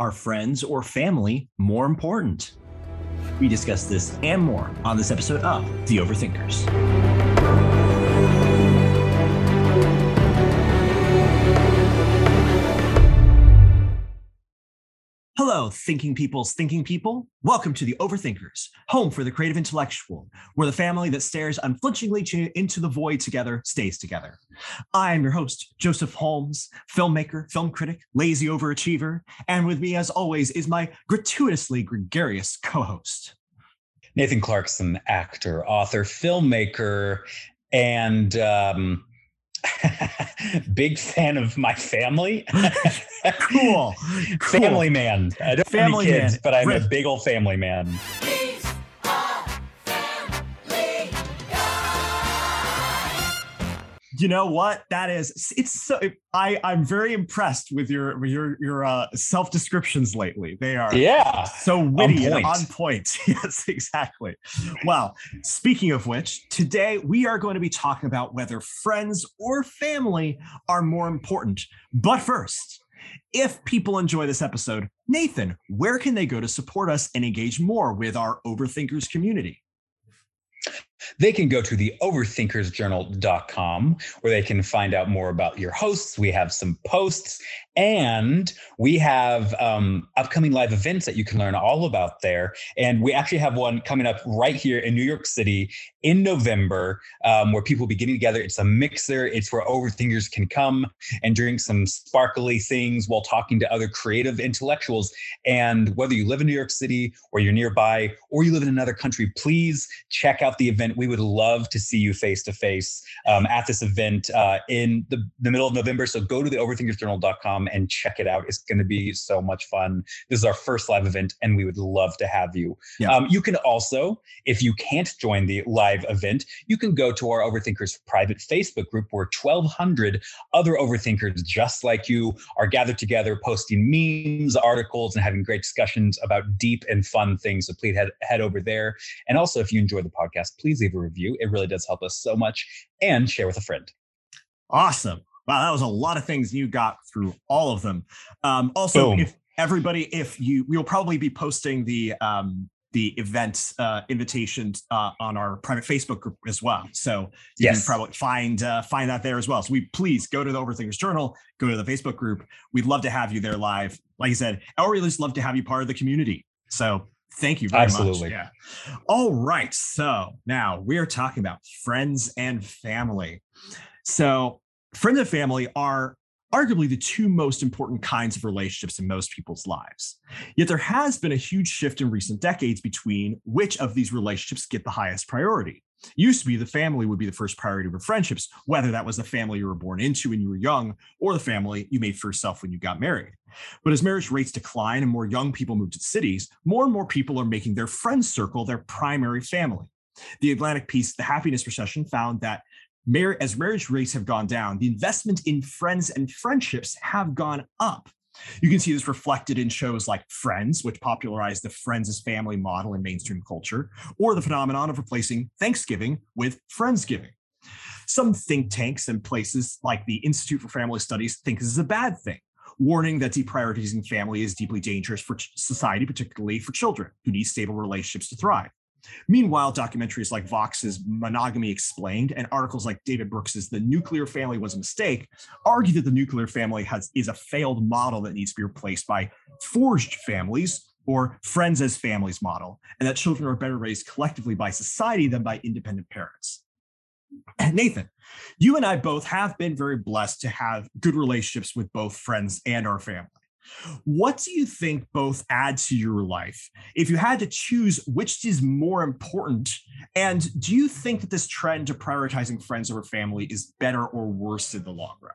Are friends or family more important? We discuss this and more on this episode of The Overthinkers. Thinking people's thinking people. Welcome to the Overthinkers, home for the creative intellectual, where the family that stares unflinchingly into the void together stays together. I am your host, Joseph Holmes, filmmaker, film critic, lazy overachiever, and with me, as always, is my gratuitously gregarious co host. Nathan Clarkson, actor, author, filmmaker, and um, big fan of my family. cool. cool. Family man. I don't family have kids, man. but I'm a big old family man. You know what? That is it's so i i'm very impressed with your your your uh, self descriptions lately. They are yeah. so witty on point. and on point. Yes exactly. Well speaking of which today we are going to be talking about whether friends or family are more important. But first if people enjoy this episode nathan where can they go to support us and engage more with our overthinkers community they can go to the overthinkersjournal.com where they can find out more about your hosts. We have some posts and we have um, upcoming live events that you can learn all about there. And we actually have one coming up right here in New York City in November um, where people will be getting together. It's a mixer, it's where overthinkers can come and drink some sparkly things while talking to other creative intellectuals. And whether you live in New York City or you're nearby or you live in another country, please check out the event. We would love to see you face to face at this event uh, in the, the middle of November. So go to the overthinkersjournal.com and check it out. It's going to be so much fun. This is our first live event, and we would love to have you. Yeah. Um, you can also, if you can't join the live event, you can go to our Overthinkers private Facebook group where 1,200 other overthinkers just like you are gathered together, posting memes, articles, and having great discussions about deep and fun things. So please head, head over there. And also, if you enjoy the podcast, please leave a review. It really does help us so much and share with a friend. Awesome. Wow, that was a lot of things you got through all of them. Um, also, Boom. if everybody, if you, we will probably be posting the um, the event uh, invitations uh, on our private Facebook group as well. So you yes. can probably find uh, find that there as well. So we please go to the Overthinkers Journal, go to the Facebook group. We'd love to have you there live. Like I said, or we just love to have you part of the community. So thank you very Absolutely. much. Yeah. All right. So now we are talking about friends and family. So friends and family are arguably the two most important kinds of relationships in most people's lives. Yet there has been a huge shift in recent decades between which of these relationships get the highest priority. Used to be the family would be the first priority over friendships, whether that was the family you were born into when you were young or the family you made for yourself when you got married. But as marriage rates decline and more young people move to cities, more and more people are making their friend circle their primary family. The Atlantic piece, The Happiness Recession, found that as marriage rates have gone down, the investment in friends and friendships have gone up. You can see this reflected in shows like Friends, which popularized the friends as family model in mainstream culture, or the phenomenon of replacing Thanksgiving with Friendsgiving. Some think tanks and places like the Institute for Family Studies think this is a bad thing, warning that deprioritizing family is deeply dangerous for society, particularly for children who need stable relationships to thrive. Meanwhile, documentaries like Vox's Monogamy Explained and articles like David Brooks's The Nuclear Family Was a Mistake argue that the nuclear family has is a failed model that needs to be replaced by forged families or friends as families model, and that children are better raised collectively by society than by independent parents. Nathan, you and I both have been very blessed to have good relationships with both friends and our family. What do you think both add to your life? If you had to choose which is more important, and do you think that this trend to prioritizing friends over family is better or worse in the long run?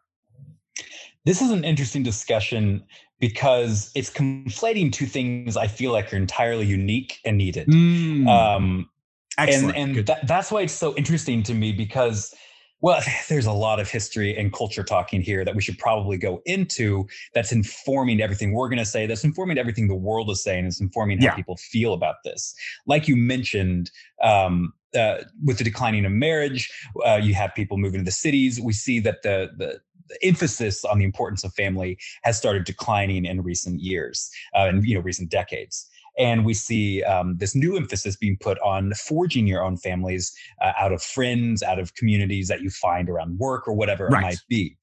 This is an interesting discussion because it's conflating two things I feel like are entirely unique and needed. Mm. Um, and and that, that's why it's so interesting to me because well, there's a lot of history and culture talking here that we should probably go into that's informing everything we're going to say, that's informing everything the world is saying, it's informing how yeah. people feel about this. Like you mentioned, um, uh, with the declining of marriage, uh, you have people moving to the cities. We see that the the emphasis on the importance of family has started declining in recent years uh, and you know recent decades and we see um, this new emphasis being put on forging your own families uh, out of friends out of communities that you find around work or whatever right. it might be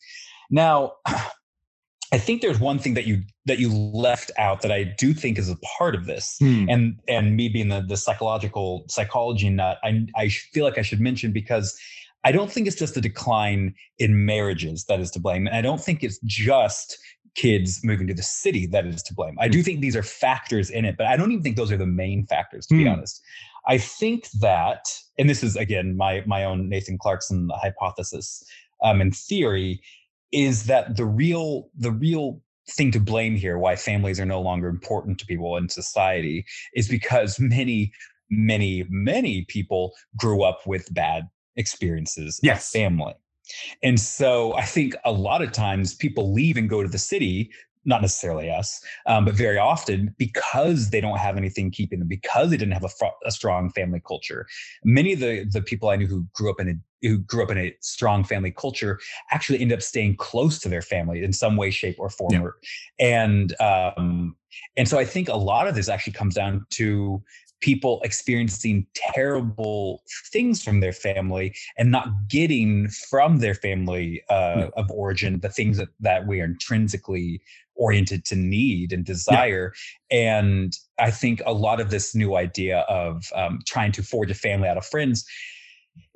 now I think there's one thing that you that you left out that I do think is a part of this, hmm. and and me being the the psychological psychology nut, I I feel like I should mention because I don't think it's just a decline in marriages that is to blame, and I don't think it's just kids moving to the city that is to blame. I do think these are factors in it, but I don't even think those are the main factors, to be hmm. honest. I think that, and this is again my my own Nathan Clarkson hypothesis um, in theory, is that the real the real thing to blame here why families are no longer important to people in society is because many many many people grew up with bad experiences yes. family and so i think a lot of times people leave and go to the city not necessarily us, um, but very often because they don't have anything keeping them, because they didn't have a, fr- a, strong family culture. Many of the the people I knew who grew up in a who grew up in a strong family culture actually end up staying close to their family in some way, shape, or form. Yeah. And um, and so I think a lot of this actually comes down to people experiencing terrible things from their family and not getting from their family uh, yeah. of origin the things that, that we are intrinsically oriented to need and desire. Yeah. And I think a lot of this new idea of um, trying to forge a family out of friends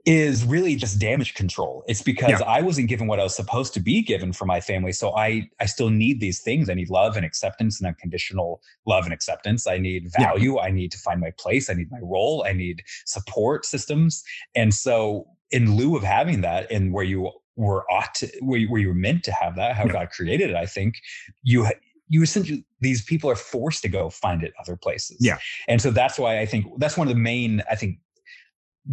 is really just damage control. It's because yeah. I wasn't given what I was supposed to be given for my family. So I I still need these things. I need love and acceptance and unconditional love and acceptance. I need value. Yeah. I need to find my place. I need my role. I need support systems. And so in lieu of having that and where you were ought to, where, you, where you were meant to have that, how yeah. God created it, I think you you essentially these people are forced to go find it other places. Yeah. And so that's why I think that's one of the main, I think,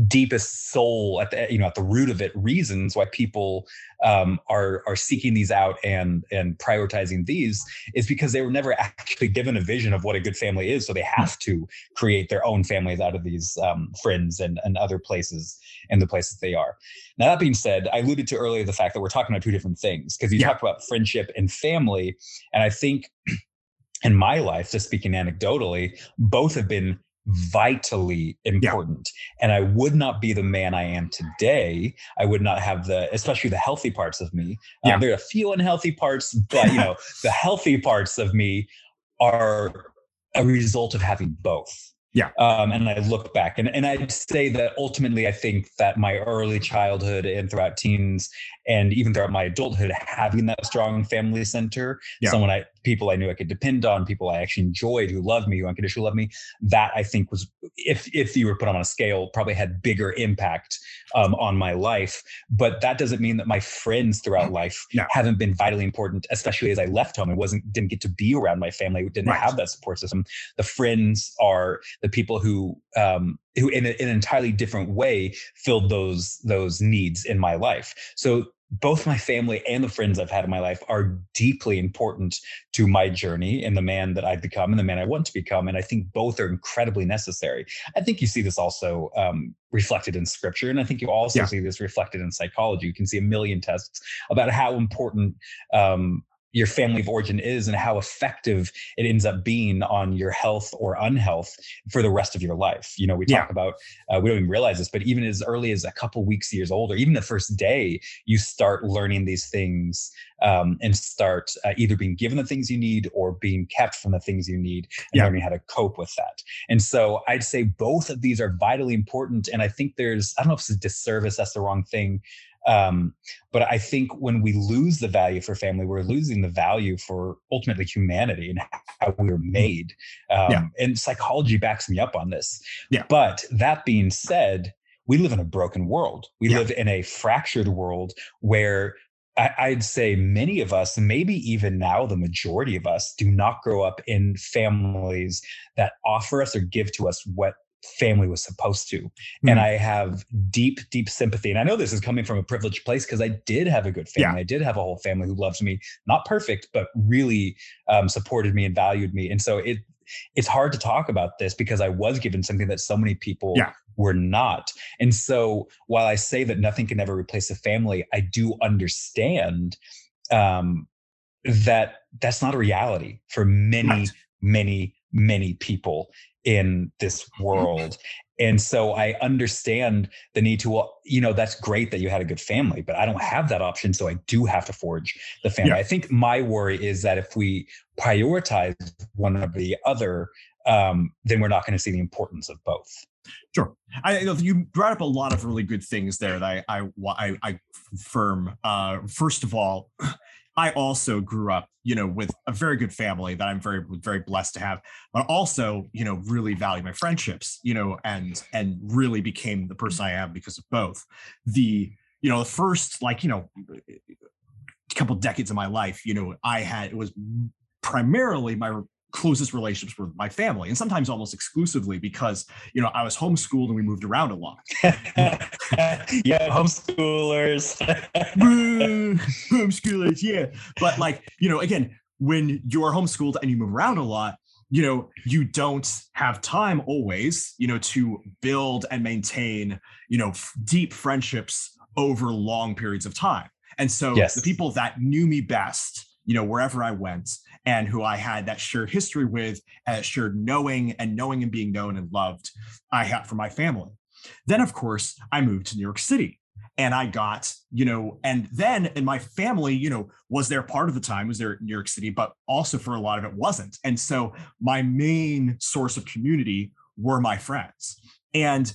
deepest soul at the you know at the root of it reasons why people um, are are seeking these out and and prioritizing these is because they were never actually given a vision of what a good family is. So they have to create their own families out of these um, friends and and other places and the places they are. Now that being said i alluded to earlier the fact that we're talking about two different things because you yeah. talked about friendship and family and i think in my life just speaking anecdotally both have been vitally important yeah. and i would not be the man i am today i would not have the especially the healthy parts of me uh, yeah. Um, there are a few unhealthy parts but you know the healthy parts of me are a result of having both yeah. Um, and I look back and, and I'd say that ultimately I think that my early childhood and throughout teens and even throughout my adulthood, having that strong family center, yeah. someone I people I knew I could depend on, people I actually enjoyed who loved me, who unconditionally loved me, that I think was if if you were put on a scale, probably had bigger impact um, on my life. But that doesn't mean that my friends throughout mm. life no. haven't been vitally important, especially as I left home. I wasn't didn't get to be around my family, didn't right. have that support system. The friends are the people who um, who in, a, in an entirely different way filled those those needs in my life. So both my family and the friends I've had in my life are deeply important to my journey and the man that I've become and the man I want to become. And I think both are incredibly necessary. I think you see this also um, reflected in scripture. And I think you also yeah. see this reflected in psychology. You can see a million tests about how important um, your family of origin is and how effective it ends up being on your health or unhealth for the rest of your life. You know, we talk yeah. about, uh, we don't even realize this, but even as early as a couple weeks, years old, or even the first day, you start learning these things um, and start uh, either being given the things you need or being kept from the things you need and yeah. learning how to cope with that. And so I'd say both of these are vitally important. And I think there's, I don't know if it's a disservice, that's the wrong thing. Um, but I think when we lose the value for family, we're losing the value for ultimately humanity and how we were mm-hmm. made. Um, yeah. And psychology backs me up on this. Yeah. But that being said, we live in a broken world. We yeah. live in a fractured world where I'd say many of us, maybe even now the majority of us, do not grow up in families that offer us or give to us what family was supposed to. Mm-hmm. And I have deep, deep sympathy. And I know this is coming from a privileged place because I did have a good family. Yeah. I did have a whole family who loves me, not perfect, but really um, supported me and valued me. And so it it's hard to talk about this because I was given something that so many people yeah. were not. And so while I say that nothing can ever replace a family, I do understand um, that that's not a reality for many, right. many, many people in this mm-hmm. world. And so I understand the need to, well, you know, that's great that you had a good family, but I don't have that option. So I do have to forge the family. Yeah. I think my worry is that if we prioritize one or the other, um, then we're not going to see the importance of both. Sure. I you brought up a lot of really good things there that I I I, I affirm. Uh, first of all, I also grew up, you know, with a very good family that I'm very, very blessed to have, but also, you know, really value my friendships, you know, and and really became the person I am because of both. The, you know, the first like, you know, couple decades of my life, you know, I had it was primarily my closest relationships with my family and sometimes almost exclusively because you know i was homeschooled and we moved around a lot. Yeah homeschoolers. Homeschoolers yeah. But like you know again when you're homeschooled and you move around a lot you know you don't have time always you know to build and maintain you know f- deep friendships over long periods of time. And so yes. the people that knew me best you know, wherever I went and who I had that shared history with, uh, shared knowing and knowing and being known and loved, I had for my family. Then, of course, I moved to New York City and I got, you know, and then in my family, you know, was there part of the time was there in New York City, but also for a lot of it wasn't. And so my main source of community were my friends. And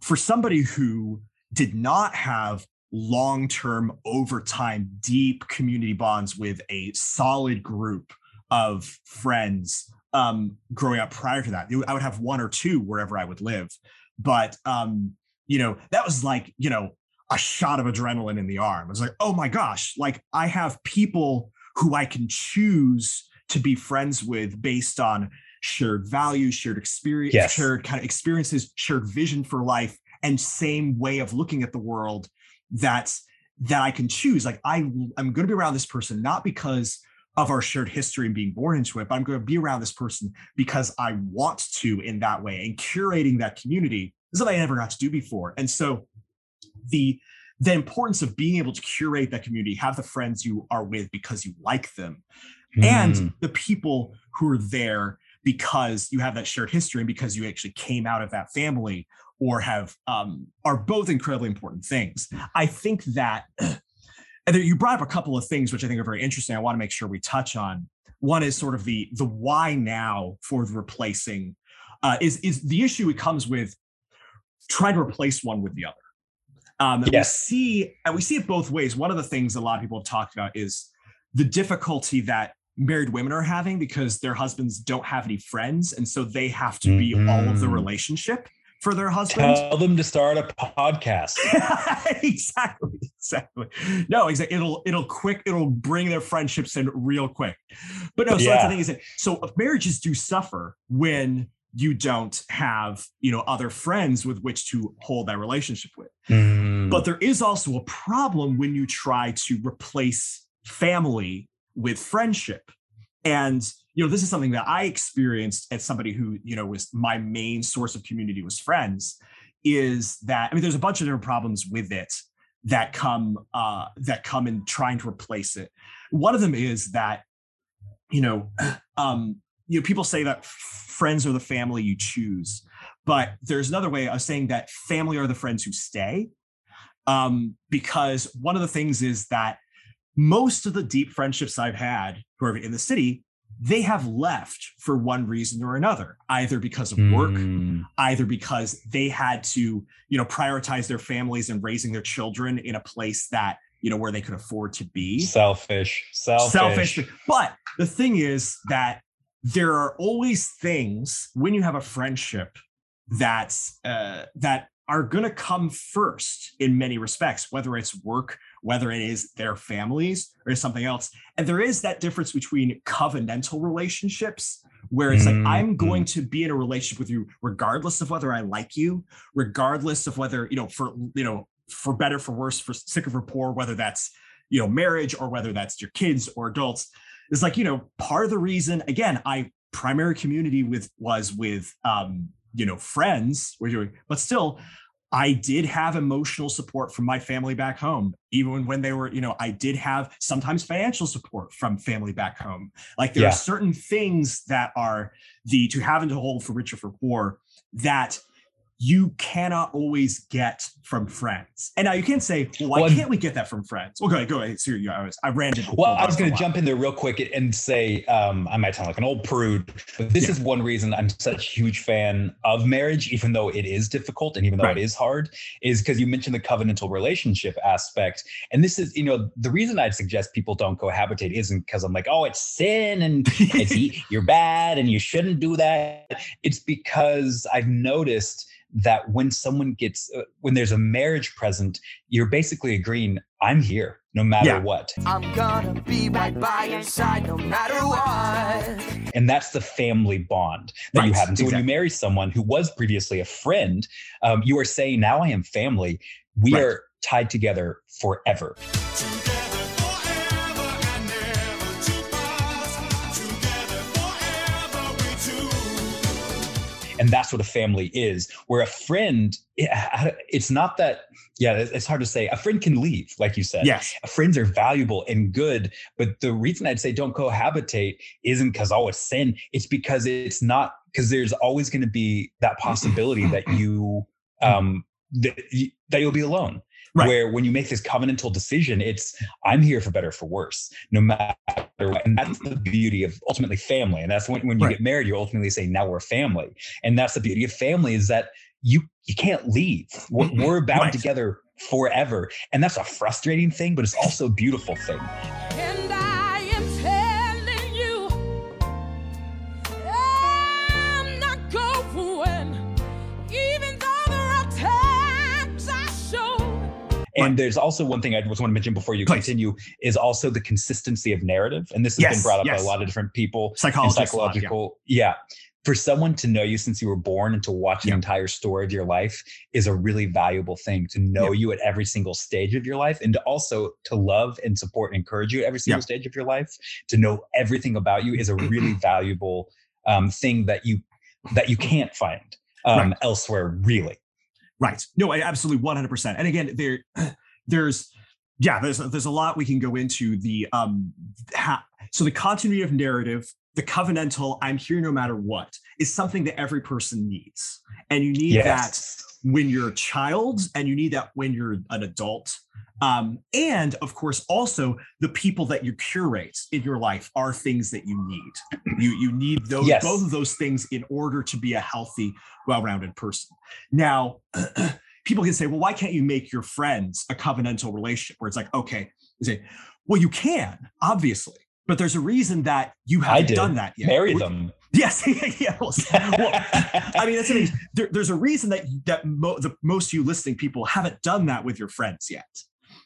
for somebody who did not have long term, over time, deep community bonds with a solid group of friends um, growing up prior to that. I would have one or two wherever I would live. But, um, you know, that was like, you know, a shot of adrenaline in the arm. It was like, oh my gosh, like I have people who I can choose to be friends with based on shared values, shared experience, yes. shared kind of experiences, shared vision for life, and same way of looking at the world that's that I can choose. Like I, I'm going to be around this person not because of our shared history and being born into it, but I'm going to be around this person because I want to in that way. And curating that community is something I never got to do before. And so the the importance of being able to curate that community, have the friends you are with because you like them, mm. and the people who are there because you have that shared history and because you actually came out of that family or have um, are both incredibly important things. I think that and you brought up a couple of things which I think are very interesting. I want to make sure we touch on. One is sort of the the why now for the replacing uh, is is the issue it comes with trying to replace one with the other. Um, yes. We see and we see it both ways. One of the things a lot of people have talked about is the difficulty that married women are having because their husbands don't have any friends and so they have to be mm-hmm. all of the mm-hmm. relationship for their husband. Tell them to start a podcast. exactly, exactly. No, exactly. It'll it'll quick. It'll bring their friendships in real quick. But no, so yeah. that's the thing is that so marriages do suffer when you don't have you know other friends with which to hold that relationship with. Mm. But there is also a problem when you try to replace family with friendship. And you know, this is something that I experienced as somebody who, you know, was my main source of community was friends, is that I mean, there's a bunch of different problems with it that come uh that come in trying to replace it. One of them is that, you know, um, you know, people say that friends are the family you choose, but there's another way of saying that family are the friends who stay. Um, because one of the things is that most of the deep friendships I've had who are in the city, they have left for one reason or another, either because of work, mm. either because they had to, you know, prioritize their families and raising their children in a place that, you know, where they could afford to be. Selfish. Selfish. Selfish. But the thing is that there are always things when you have a friendship that's uh, that are going to come first in many respects, whether it's work, whether it is their families or something else. And there is that difference between covenantal relationships, where it's mm-hmm. like, I'm going to be in a relationship with you regardless of whether I like you, regardless of whether, you know, for, you know, for better, for worse, for sick or for poor, whether that's, you know, marriage or whether that's your kids or adults. It's like, you know, part of the reason, again, I primary community with was with um, you know, friends were doing, but still, I did have emotional support from my family back home, even when they were, you know, I did have sometimes financial support from family back home. Like there yeah. are certain things that are the to have and to hold for richer for poor that you cannot always get from friends. And now you can't say, well, why well, can't we get that from friends? Well, go ahead, go ahead. So you, I was, I ran into. Well, I was going to jump in there real quick and say, um, I might sound like an old prude, but this yeah. is one reason I'm such a huge fan of marriage, even though it is difficult and even though right. it is hard, is because you mentioned the covenantal relationship aspect. And this is, you know, the reason I'd suggest people don't cohabitate isn't because I'm like, oh, it's sin and it's, you're bad and you shouldn't do that. It's because I've noticed that when someone gets uh, when there's a marriage present you're basically agreeing i'm here no matter yeah. what i'm gonna be right by your side no matter what and that's the family bond that right. you have and so exactly. when you marry someone who was previously a friend um, you are saying now i am family we right. are tied together forever and that's what a family is. Where a friend it's not that yeah it's hard to say. A friend can leave like you said. Yes. Friends are valuable and good but the reason i'd say don't cohabitate isn't because oh it's sin. It's because it's not because there's always going to be that possibility that you um that, that you'll be alone Right. Where when you make this covenantal decision, it's I'm here for better for worse, no matter what. And that's the beauty of ultimately family. And that's when, when you right. get married, you ultimately say, now we're family. And that's the beauty of family is that you you can't leave. We're, we're bound right. together forever. And that's a frustrating thing, but it's also a beautiful thing. And there's also one thing I just want to mention before you Please. continue is also the consistency of narrative. And this has yes, been brought up yes. by a lot of different people. Psychological. yeah. yeah. For someone to know you since you were born and to watch the entire story of your life is a really valuable thing to know you at every single stage of your life and to also to love and support and encourage you at every single stage of your life. To know everything about you is a really valuable um, thing that you that you can't find um, right. elsewhere, really. Right. No, I absolutely 100%. And again, there there's yeah, there's there's a lot we can go into the um ha- so the continuity of narrative, the covenantal I'm here no matter what is something that every person needs. And you need yes. that when you're a child and you need that when you're an adult. Um, and of course, also the people that you curate in your life are things that you need. You you need those yes. both of those things in order to be a healthy, well-rounded person. Now, people can say, well, why can't you make your friends a covenantal relationship where it's like, okay, you say, well, you can, obviously, but there's a reason that you haven't done that yet. Marry them. Yes, yeah. Well, well, I mean, that's amazing. There, there's a reason that that mo- the most you listening people haven't done that with your friends yet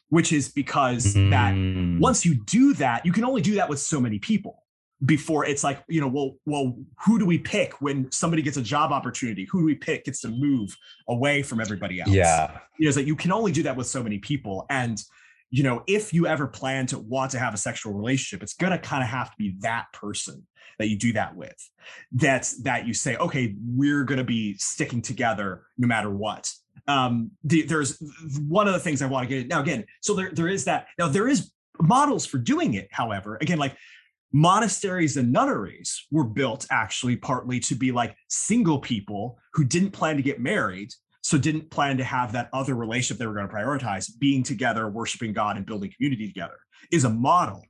which is because mm. that once you do that, you can only do that with so many people before it's like, you know, well, well, who do we pick when somebody gets a job opportunity? Who do we pick gets to move away from everybody else? Yeah. You know, it's like you can only do that with so many people. And, you know, if you ever plan to want to have a sexual relationship, it's gonna kind of have to be that person that you do that with. That's that you say, okay, we're gonna be sticking together no matter what um, the, there's one of the things I want to get now again. So there, there is that now there is models for doing it. However, again, like monasteries and nunneries were built actually partly to be like single people who didn't plan to get married so didn't plan to have that other relationship they were going to prioritize being together worshiping god and building community together is a model.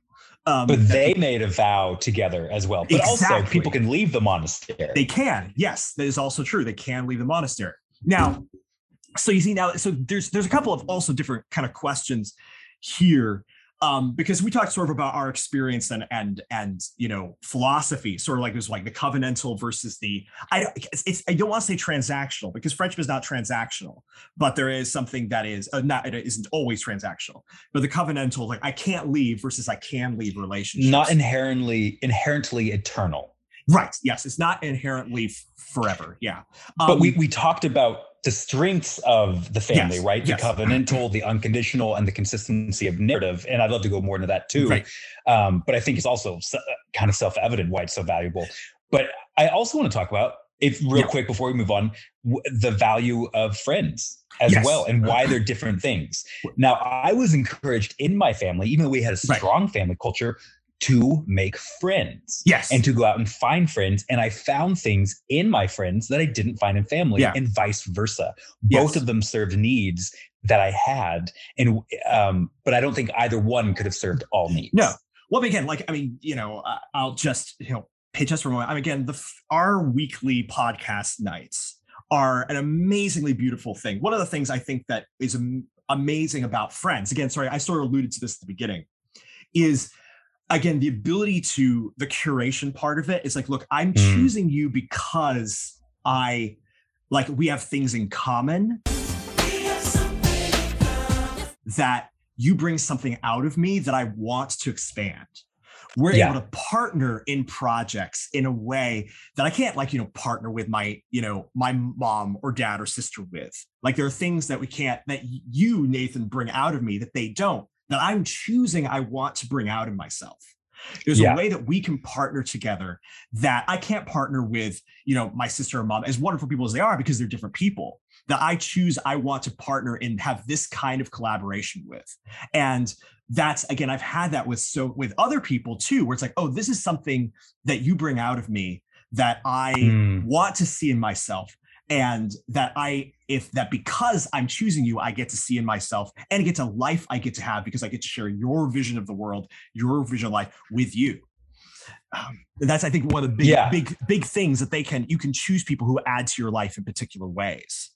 Um, but they made a vow together as well but exactly. also people can leave the monastery. They can yes that is also true they can leave the monastery. Now so you see now so there's there's a couple of also different kind of questions here um, because we talked sort of about our experience and and and you know philosophy, sort of like there's like the covenantal versus the I it's, I don't want to say transactional because friendship is not transactional, but there is something that is uh, not it isn't always transactional. But the covenantal, like I can't leave versus I can leave relationships, not inherently inherently eternal. Right. Yes, it's not inherently forever. Yeah. Um, but we we talked about the strengths of the family, yes, right? The yes. covenantal, the unconditional, and the consistency of narrative. And I'd love to go more into that too. Right. Um, but I think it's also kind of self evident why it's so valuable. But I also want to talk about if real yeah. quick before we move on, w- the value of friends as yes. well and why they're different things. Now, I was encouraged in my family, even though we had a strong right. family culture, to make friends. Yes. And to go out and find friends. And I found things in my friends that I didn't find in family yeah. and vice versa. Both yes. of them served needs that I had. And, um, but I don't think either one could have served all needs. No. Well, again, like, I mean, you know, I'll just, you know, pay just for a moment. I mean, again, the, our weekly podcast nights are an amazingly beautiful thing. One of the things I think that is amazing about friends, again, sorry, I sort of alluded to this at the beginning, is again the ability to the curation part of it is like look i'm mm. choosing you because i like we have things in common that you bring something out of me that i want to expand we're yeah. able to partner in projects in a way that i can't like you know partner with my you know my mom or dad or sister with like there are things that we can't that you nathan bring out of me that they don't that I'm choosing I want to bring out in myself. There's yeah. a way that we can partner together that I can't partner with, you know, my sister or mom, as wonderful people as they are, because they're different people that I choose I want to partner and have this kind of collaboration with. And that's again, I've had that with so with other people too, where it's like, oh, this is something that you bring out of me that I mm. want to see in myself and that I, if that because I'm choosing you, I get to see in myself and get a life I get to have because I get to share your vision of the world, your vision of life with you. Um, that's I think one of the big, yeah. big, big things that they can. You can choose people who add to your life in particular ways.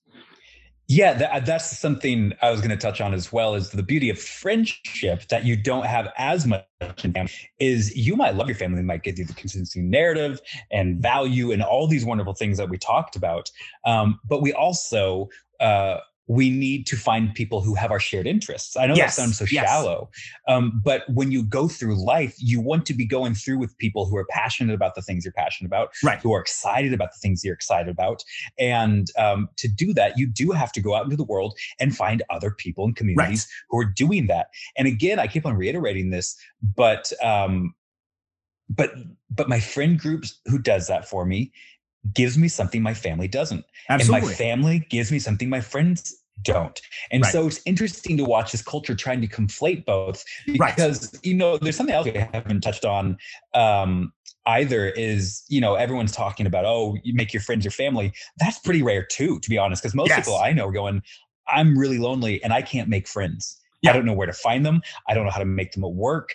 Yeah, that, that's something I was going to touch on as well. Is the beauty of friendship that you don't have as much in is you might love your family, might give you the consistency narrative and value and all these wonderful things that we talked about. Um, but we also uh, we need to find people who have our shared interests. I know yes. that sounds so yes. shallow, um, but when you go through life, you want to be going through with people who are passionate about the things you're passionate about, right. who are excited about the things you're excited about. And um, to do that, you do have to go out into the world and find other people and communities right. who are doing that. And again, I keep on reiterating this, but um, but but my friend groups who does that for me gives me something my family doesn't. Absolutely. And my family gives me something my friends don't. And right. so it's interesting to watch this culture trying to conflate both because, right. you know, there's something else we haven't touched on um, either is, you know, everyone's talking about, oh, you make your friends your family. That's pretty rare too, to be honest, because most yes. people I know are going, I'm really lonely and I can't make friends. Yeah. I don't know where to find them. I don't know how to make them at work.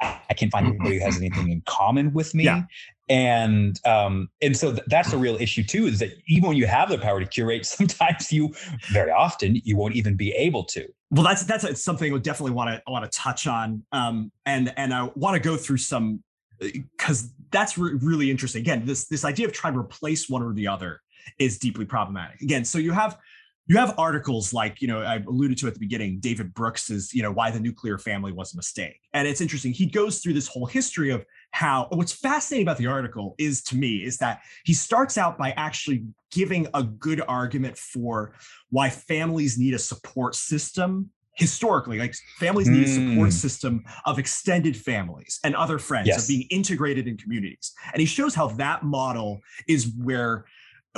I can't find anybody who has anything in common with me. Yeah and um and so th- that's a real issue too is that even when you have the power to curate sometimes you very often you won't even be able to. Well that's that's something i definitely want to want to touch on um and and i want to go through some because uh, that's re- really interesting. Again this this idea of trying to replace one or the other is deeply problematic. Again so you have you have articles like you know i alluded to at the beginning david brooks is you know why the nuclear family was a mistake. And it's interesting he goes through this whole history of how what's fascinating about the article is to me is that he starts out by actually giving a good argument for why families need a support system historically like families need a support mm. system of extended families and other friends yes. of being integrated in communities and he shows how that model is where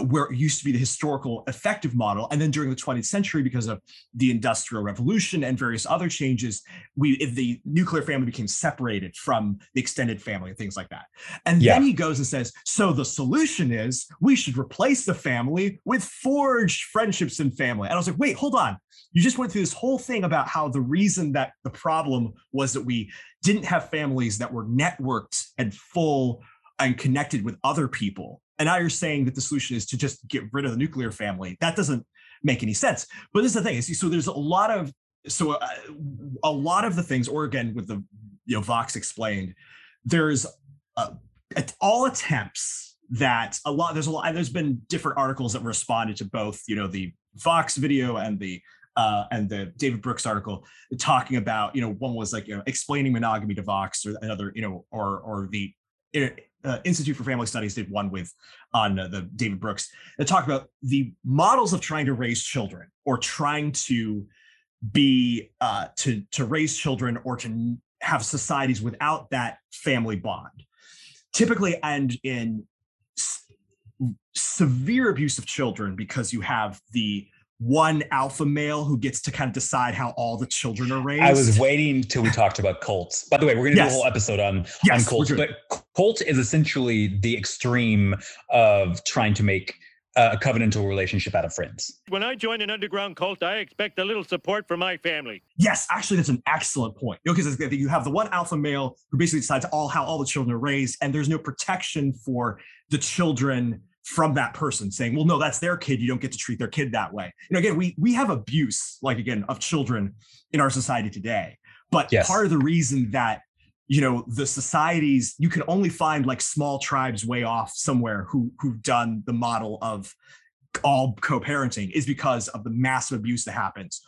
where it used to be the historical effective model. And then during the 20th century because of the industrial revolution and various other changes we the nuclear family became separated from the extended family and things like that. And yeah. then he goes and says so the solution is we should replace the family with forged friendships and family. And i was like wait hold on. You just went through this whole thing about how the reason that the problem was that we didn't have families that were networked and full and connected with other people and now you're saying that the solution is to just get rid of the nuclear family. That doesn't make any sense. But this is the thing: so there's a lot of so uh, a lot of the things, or again with the you know Vox explained, there's uh, all attempts that a lot there's a lot there's been different articles that responded to both you know the Vox video and the uh, and the David Brooks article talking about, you know, one was like, you know, explaining monogamy to Vox, or another, you know, or or the uh, Institute for Family Studies did one with on uh, the David Brooks that talked about the models of trying to raise children or trying to be uh, to to raise children or to have societies without that family bond. Typically, end in severe abuse of children because you have the one alpha male who gets to kind of decide how all the children are raised. I was waiting till we talked about cults. By the way, we're going to Yes. do a whole episode on Yes, on cults, but cult is essentially the extreme of trying to make uh, a covenantal relationship out of friends. When I join an underground cult, I expect a little support from my family. Yes, actually, that's an excellent point. You know, because you have the one alpha male who basically decides all how all the children are raised, and there's no protection for the children from that person saying, "Well, no, that's their kid. You don't get to treat their kid that way." You know, again, we we have abuse, like again, of children in our society today. But Yes. part of the reason that you know the societies you can only find like small tribes way off somewhere who who've done the model of all co-parenting is because of the massive abuse that happens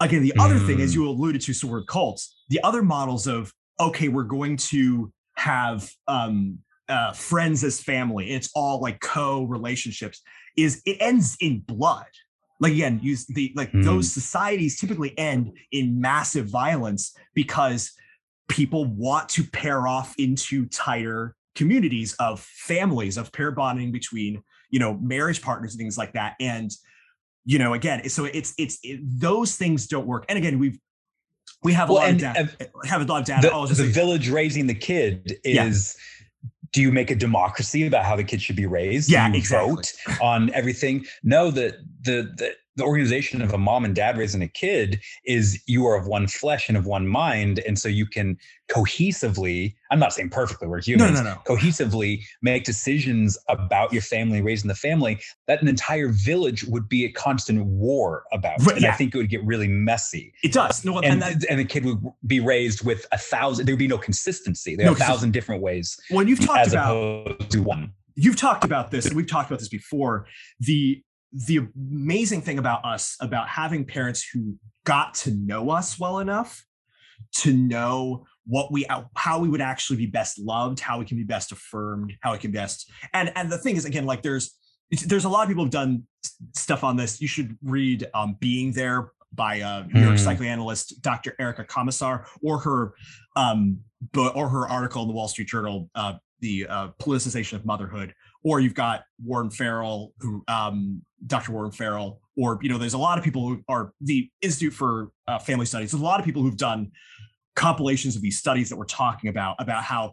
again the other thing as Mm. you alluded to sort of cults the other models of okay we're going to have um uh friends as family. It's all like co-relationships. Is it ends in blood. Like again use the like Mm. those societies typically end in massive violence because people want to pair off into tighter communities of families of pair bonding between you know marriage partners and things like that. And you know again so it's it's it, those things don't work. And again we've we have a Well, lot and, of data uh, have a lot of data. The, I'll the say- village raising the kid Yeah. Do you make a democracy about how the kids should be raised? Yeah, do you exactly. vote on everything? No, the, the the the organization of a mom and dad raising a kid is you are of one flesh and of one mind, and so you can cohesively. I'm not saying perfectly, we're humans. no no no. cohesively make decisions about your family, raising the family, that an entire village would be a constant war about. Right, and I think it would get really messy. it does no and, And, that, and the kid would be raised with a thousand, there'd be no consistency. There No are a thousand different ways when you've talked about one. you've talked about this and we've talked about this before the the amazing thing about us about having parents who got to know us well enough to know what we how we would actually be best loved how we can be best affirmed how we can best and and the thing is again like there's there's a lot of people who've done stuff on this you should read um being there by uh new york Hmm. psychoanalyst dr erica Komisar or her um but or her article in the wall street journal uh the uh, politicization of motherhood, or you've got Warren Farrell, who um, Dr. Warren Farrell, or you know, there's a lot of people who are the Institute for uh, Family Studies. There's a lot of people who've done compilations of these studies that we're talking about about how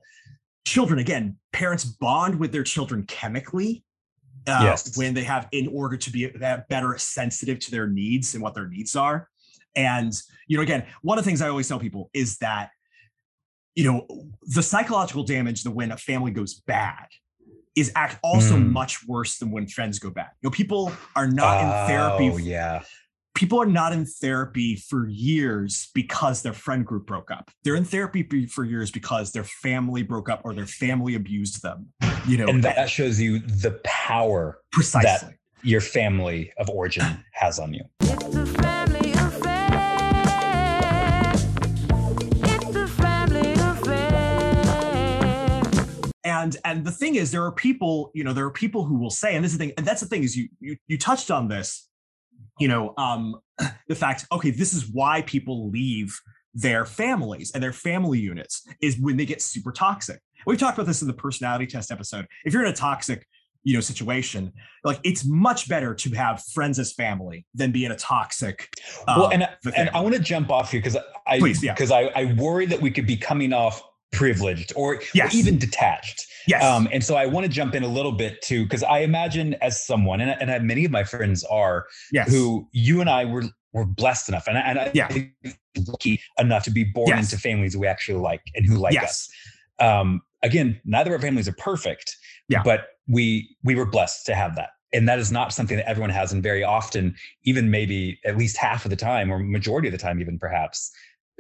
children, again, parents bond with their children chemically. Uh, Yes. when they have in order to be that better sensitive to their needs and what their needs are and you know again one of the things i always tell people is that you know the psychological damage that when a family goes bad is act also Mm. much worse than when friends go bad you know people are not in therapy Oh, yeah. people are not in therapy for years because their friend group broke up they're in therapy for years because their family broke up or their family abused them you know And that shows you the power precisely that your family of origin has on you. And and the thing is there are people you know there are people who will say and this is the thing and that's the thing is you you, you touched on this you know um the fact okay this is why people leave their families and their family units is when they get super toxic. We've talked about this in the personality test episode. If you're in a toxic you know situation like it's much better to have friends as family than be in a toxic uh, well, and, and I want to jump off here because I Please, yeah. because I, I worry that we could be coming off privileged or, or even detached. yes Um, and so I want to jump in a little bit too, because I imagine as someone, and, and many of my friends are, yes who you and I were were blessed enough, and and I Yeah. lucky enough to be born Yes. into families we actually like and who like Yes. us. Um, again, neither of our families are perfect, Yeah. but we we were blessed to have that. And that is not something that everyone has, and very often, even maybe at least half of the time, or majority of the time, even perhaps,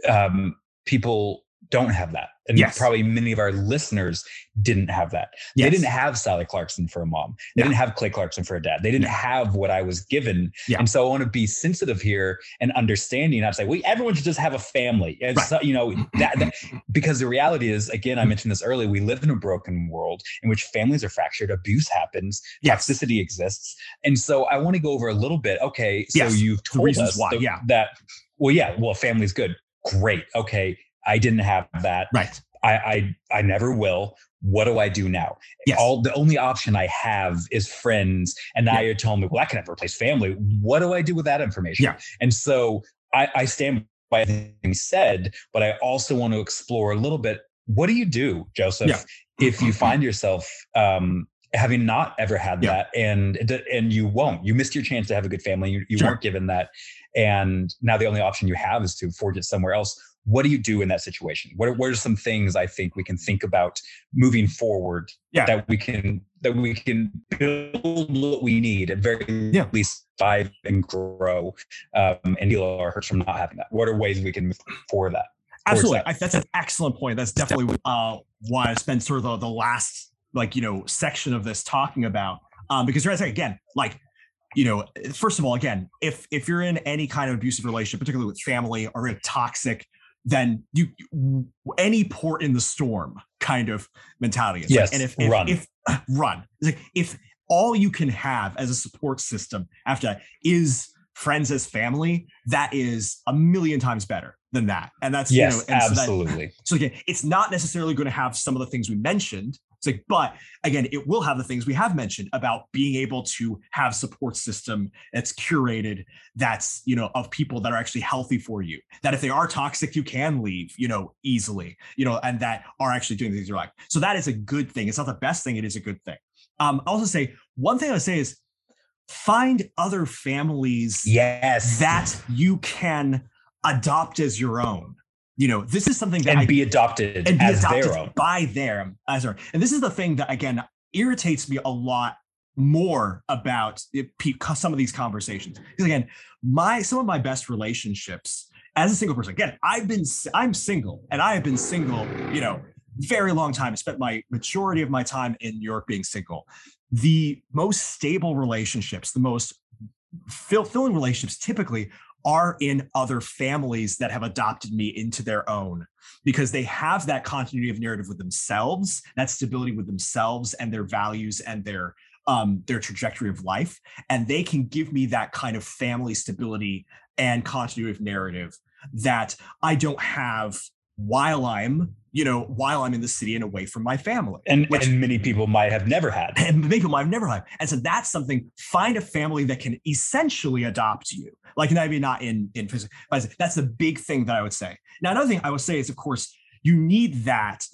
um, people don't have that. And Yes. probably many of our listeners didn't have that. They didn't have Sally Clarkson for a mom. They Yeah. didn't have Clay Clarkson for a dad. They didn't Yeah. have what I was given. Yeah. And so I want to be sensitive here and understanding, not say, well, everyone should just have a family. Right. not, you know, that, that- because the reality is, again, I mentioned this earlier, we live in a broken world in which families are fractured, abuse happens, Yes. toxicity exists. And so I want to go over a little bit. Okay, so Yes, you've told us why, yeah. that, well, yeah, well, family's good. Great. Okay. I didn't have that. right I, I I never will. What do I do now? Yes. All the only option I have is friends, and now Yeah. you're telling me, well, I can never replace family. What do I do with that information? Yeah. And so I, I stand by everything said, but I also want to explore a little bit. What do you do, Joseph, Yeah. if you find yourself um, having not ever had Yeah. that, and and you won't, you missed your chance to have a good family, you, you Sure. weren't given that, and now the only option you have is to forge it somewhere else. What do you do in that situation? What are, what are some things I think we can think about moving forward Yeah. that we can that we can build what we need at very Yeah. least five and grow um, and heal our hurts from not having that? What are ways we can move for that? Absolutely. that? I, that's an excellent point. That's definitely uh, why I spent sort of the, the last like you know section of this talking about um, because you're saying again like you know first of all again if if you're in any kind of abusive relationship particularly with family or in toxic then you any port in the storm kind of mentality is Yes, and if, if run. if run It's like if all you can have as a support system after that is friends as family that is a million times better than that and that's Yes, you know and so that- absolutely. so again, it's not necessarily going to have some of the things we mentioned. It's like, but again, it will have the things we have mentioned about being able to have support system that's curated, that's you know, of people that are actually healthy for you. That if they are toxic, you can leave, you know, easily, you know, and that are actually doing things you like. So that is a good thing. It's not the best thing, it is a good thing. Um, I also say one thing I would say is find other families Yes. that you can adopt as your own. You know, this is something that and I be adopted and be as adopted their own. by them as their. And this is the thing that again irritates me a lot more about it, some of these conversations. Because again, my some of my best relationships as a single person. Again, I've been I'm single and I have been single. You know, very long time. I spent my majority of my time in New York being single. The most stable relationships, the most fulfilling relationships typically are in other families that have adopted me into their own because they have that continuity of narrative with themselves, that stability with themselves and their values and their um their trajectory of life. And they can give me that kind of family stability and continuity of narrative that I don't have while I'm, you know, while I'm in the city and away from my family. And, which- and many people might have never had. and many people might have never had. And so that's something. Find a family that can essentially adopt you. Like maybe not in in physical, but that's the big thing that I would say. Now another thing I would say is, of course, you need that.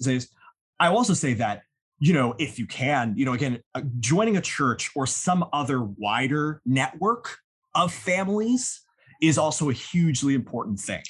I also say that you know if you can, you know, again, uh, joining a church or some other wider network of families is also a hugely important thing.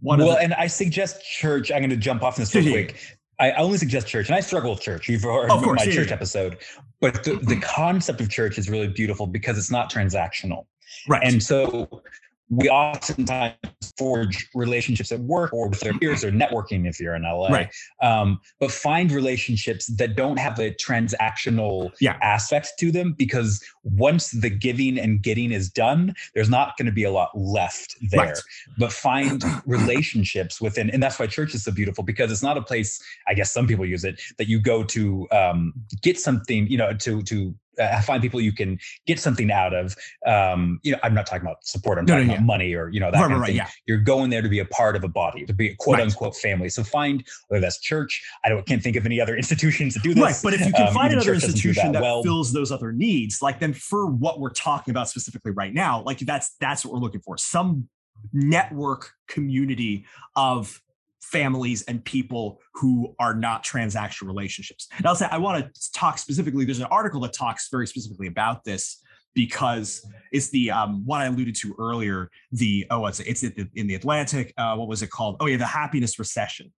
One well, the, and I suggest church. I'm going to jump off this real quick. I only suggest church, and I struggle with church. You've heard Of course, my yeah, church yeah. episode, but the, the concept of church is really beautiful because it's not transactional. right. And so we oftentimes forge relationships at work or with their peers or networking if you're in LA. Right. Um, but find relationships that don't have a transactional Yeah. aspect to them because once the giving and getting is done, there's not going to be a lot left there. Right. But find relationships within, and that's why church is so beautiful because it's not a place, I guess some people use it, that you go to um, get something, you know, to to uh, find people you can get something out of. Um, you know, I'm not talking about support. I'm No, no, talking yeah. about money or you know that right, kind of right, thing. yeah. You're going there to be a part of a body, to be a quote Right. unquote family. So find whether that's church. I don't can't think of any other institutions to do this. Right, but if you can Um, find another institution that, well. fills those other needs, like then for what we're talking about specifically right now, like that's that's what we're looking for. Some network community of families and people who are not transactional relationships. And I'll say I want to talk specifically. There's an article that talks very specifically about this because it's the um, one I alluded to earlier. The oh, it's it's in the, Atlantic. Uh, what was it called? Oh yeah, the happiness recession.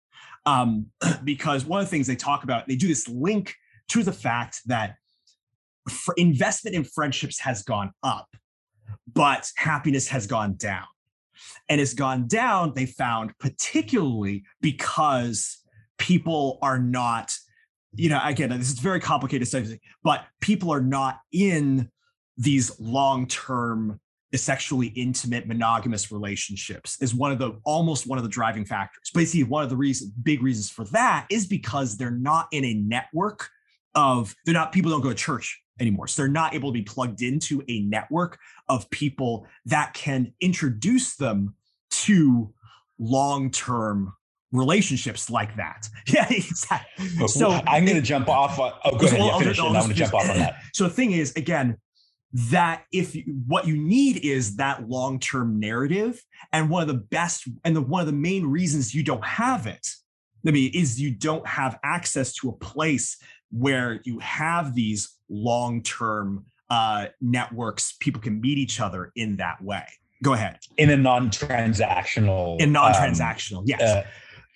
Um, because one of the things they talk about, they do this link to the fact that investment in friendships has gone up, but happiness has gone down. And it's gone down, they found, particularly because people are not, you know, again, this is very complicated stuff, but people are not in these long-term sexually intimate monogamous relationships is one of the almost one of the driving factors. Basically one of the reasons big reasons for that is because they're not in a network of they're not people don't go to church anymore so they're not able to be plugged into a network of people that can introduce them to long-term relationships like that. Yeah, exactly. So oh, I'm going to jump off. On, oh, go ahead. Well, Yeah, I'll finish just- it. and I'll I to jump off on that. So the thing is, again, that if you, what you need is that long-term narrative, and one of the best and the one of the main reasons you don't have it, I mean, is you don't have access to a place where you have these long-term uh, networks. People can meet each other in that way. Go ahead. In a non-transactional, In um, non-transactional, yes,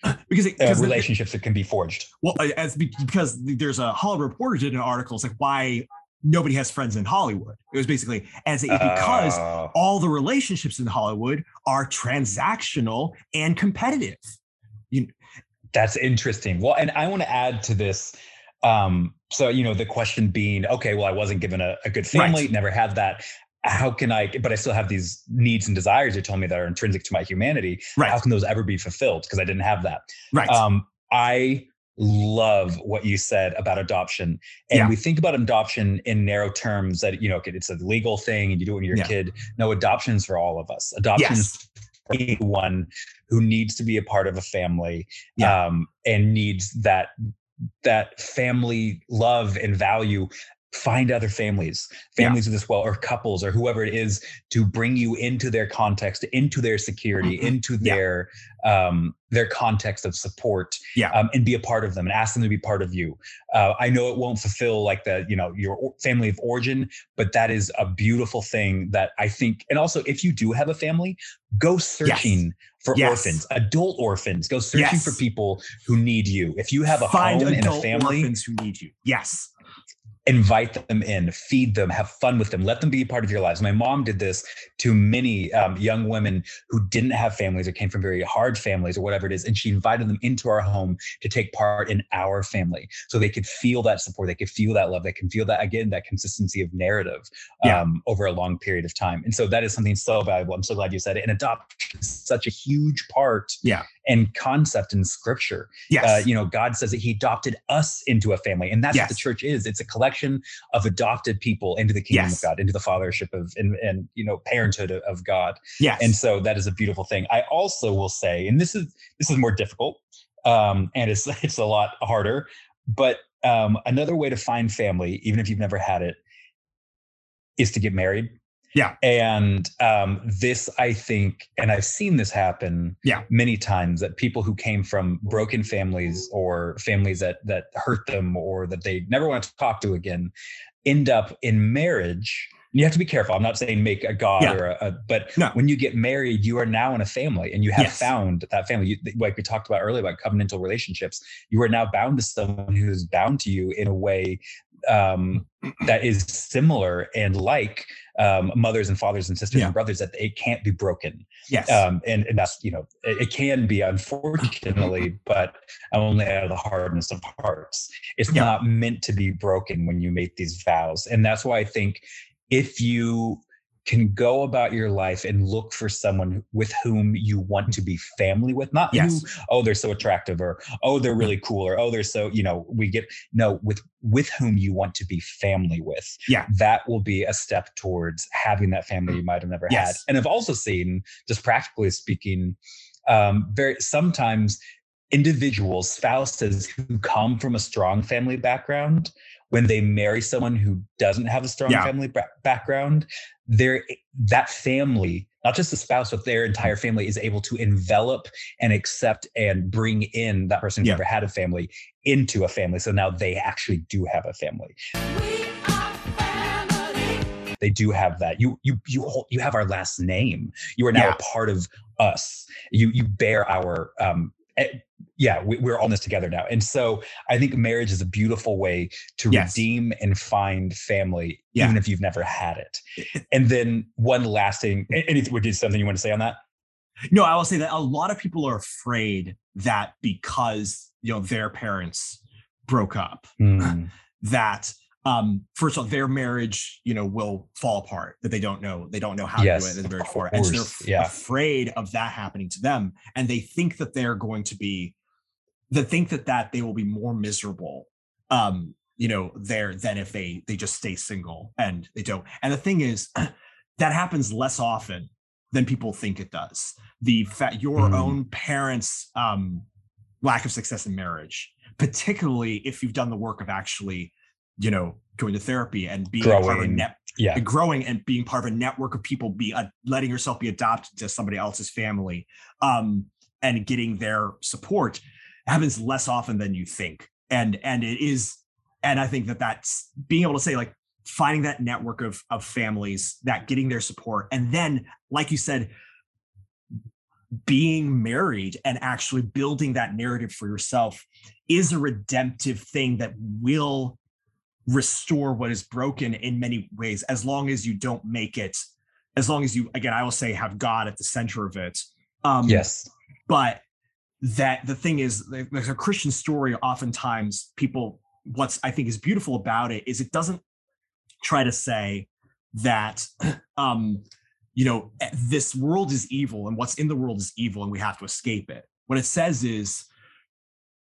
uh, because it, uh, because the- relationships that can be forged. Well, uh, as because there's a Hollywood Reporter did an article. It's like why nobody has friends in Hollywood. It was basically as a, because Uh, all the relationships in Hollywood are transactional and competitive. you, That's interesting. Well, and I want to add to this. Um, so you know, the question being, okay, well, I wasn't given a, a good family, Right. never had that. How can I? But I still have these needs and desires. You told me that are intrinsic to my humanity. Right. How can those ever be fulfilled? Because I didn't have that. Right. Um, I love what you said about adoption, and Yeah. we think about adoption in narrow terms that you know it's a legal thing and you do it when you're Yeah. a kid. No, adoption's for all of us. Adoption's yes. for anyone who needs to be a part of a family Yeah. um, and needs that that family love and value find other families Yeah. families of this well or couples or whoever it is to bring you into their context into their security Mhm. into Yeah. their um their context of support Yeah. um, and be a part of them and ask them to be part of you uh, i know it won't fulfill like the you know your family of origin but that is a beautiful thing that i think and also if you do have a family go searching for Yes. orphans adult orphans go searching Yes. for people who need you if you have a Find home and a family orphans who need you. Yes. Invite them in, feed them, have fun with them, let them be a part of your lives. My mom did this to many um, young women who didn't have families or came from very hard families or whatever it is. And she invited them into our home to take part in our family so they could feel that support, they could feel that love, they can feel that, again, that consistency of narrative Yeah. um, over a long period of time. And so that is something so valuable. I'm so glad you said it. And adoption is such a huge part Yeah. and concept in scripture Yes. uh, you know, God says that He adopted us into a family, and that's what the church is. It's a collection of adopted people into the kingdom Yes. of God, into the fathership of and, and you know parenthood of, of God. yes. And so that is a beautiful thing. I also will say, and this is this is more difficult, um, and it's it's a lot harder. But um, another way to find family, even if you've never had it, is to get married. Yeah. And um, this, I think, and I've seen this happen Yeah. many times that people who came from broken families or families that that hurt them or that they never want to talk to again end up in marriage. You have to be careful. I'm not saying make a god Yeah. or a, a but No. when you get married, you are now in a family and you have Yes. found that family. You, like we talked about earlier about covenantal relationships, you are now bound to someone who is bound to you in a way um, that is similar and like um, mothers and fathers and sisters Yeah. and brothers that it can't be broken. yes. Um, and, and that's, you know, it, it can be unfortunately, but only out of the hardness of hearts. It's Yeah. not meant to be broken when you make these vows. And that's why I think if you can go about your life and look for someone with whom you want to be family with, not Yes. who, oh, they're so attractive or, oh, they're really cool or, oh, they're so, you know, we get, no, with, with whom you want to be family with. Yeah. That will be a step towards having that family you might have never had. And I've also seen, just practically speaking, um, very sometimes individuals, spouses who come from a strong family background, when they marry someone who doesn't have a strong Yeah. family ba- background, their that family, not just the spouse, but their entire family is able to envelop and accept and bring in that person who Yeah. never had a family into a family. So now they actually do have a family. We are family. They do have that. You you you hold, you have our last name. You are now Yeah. a part of us. You you bear our um yeah, we, we're all in this together now. And so I think marriage is a beautiful way to Yes. redeem and find family, Yeah. even if you've never had it. And then one last thing, anything, would you something you want to say on that? No, I will say that a lot of people are afraid that because you know their parents broke up, Hmm. that um first of all their marriage you know will fall apart that they don't know they don't know how Yes, to do it at the very far and so they're f- yeah. afraid of that happening to them and they think that they're going to be they think that that they will be more miserable um you know there than if they they just stay single and they don't and the thing is that happens less often than people think it does the fact your Mm. own parents um lack of success in marriage, particularly if you've done the work of actually, you know, going to therapy and being part of a Growing. net, Yeah. growing and being part of a network of people, be uh, letting yourself be adopted to somebody else's family, um, and getting their support happens less often than you think. And and it is, and I think that that's being able to say like finding that network of of families that getting their support, and then like you said, being married and actually building that narrative for yourself is a redemptive thing that will restore what is broken in many ways as long as you don't make it as long as you again i will say have god at the center of it um Yes. but that the thing is like a christian story oftentimes people what's i think is beautiful about it is it doesn't try to say that um you know eh, this world is evil and what's in the world is evil and we have to escape it what it says is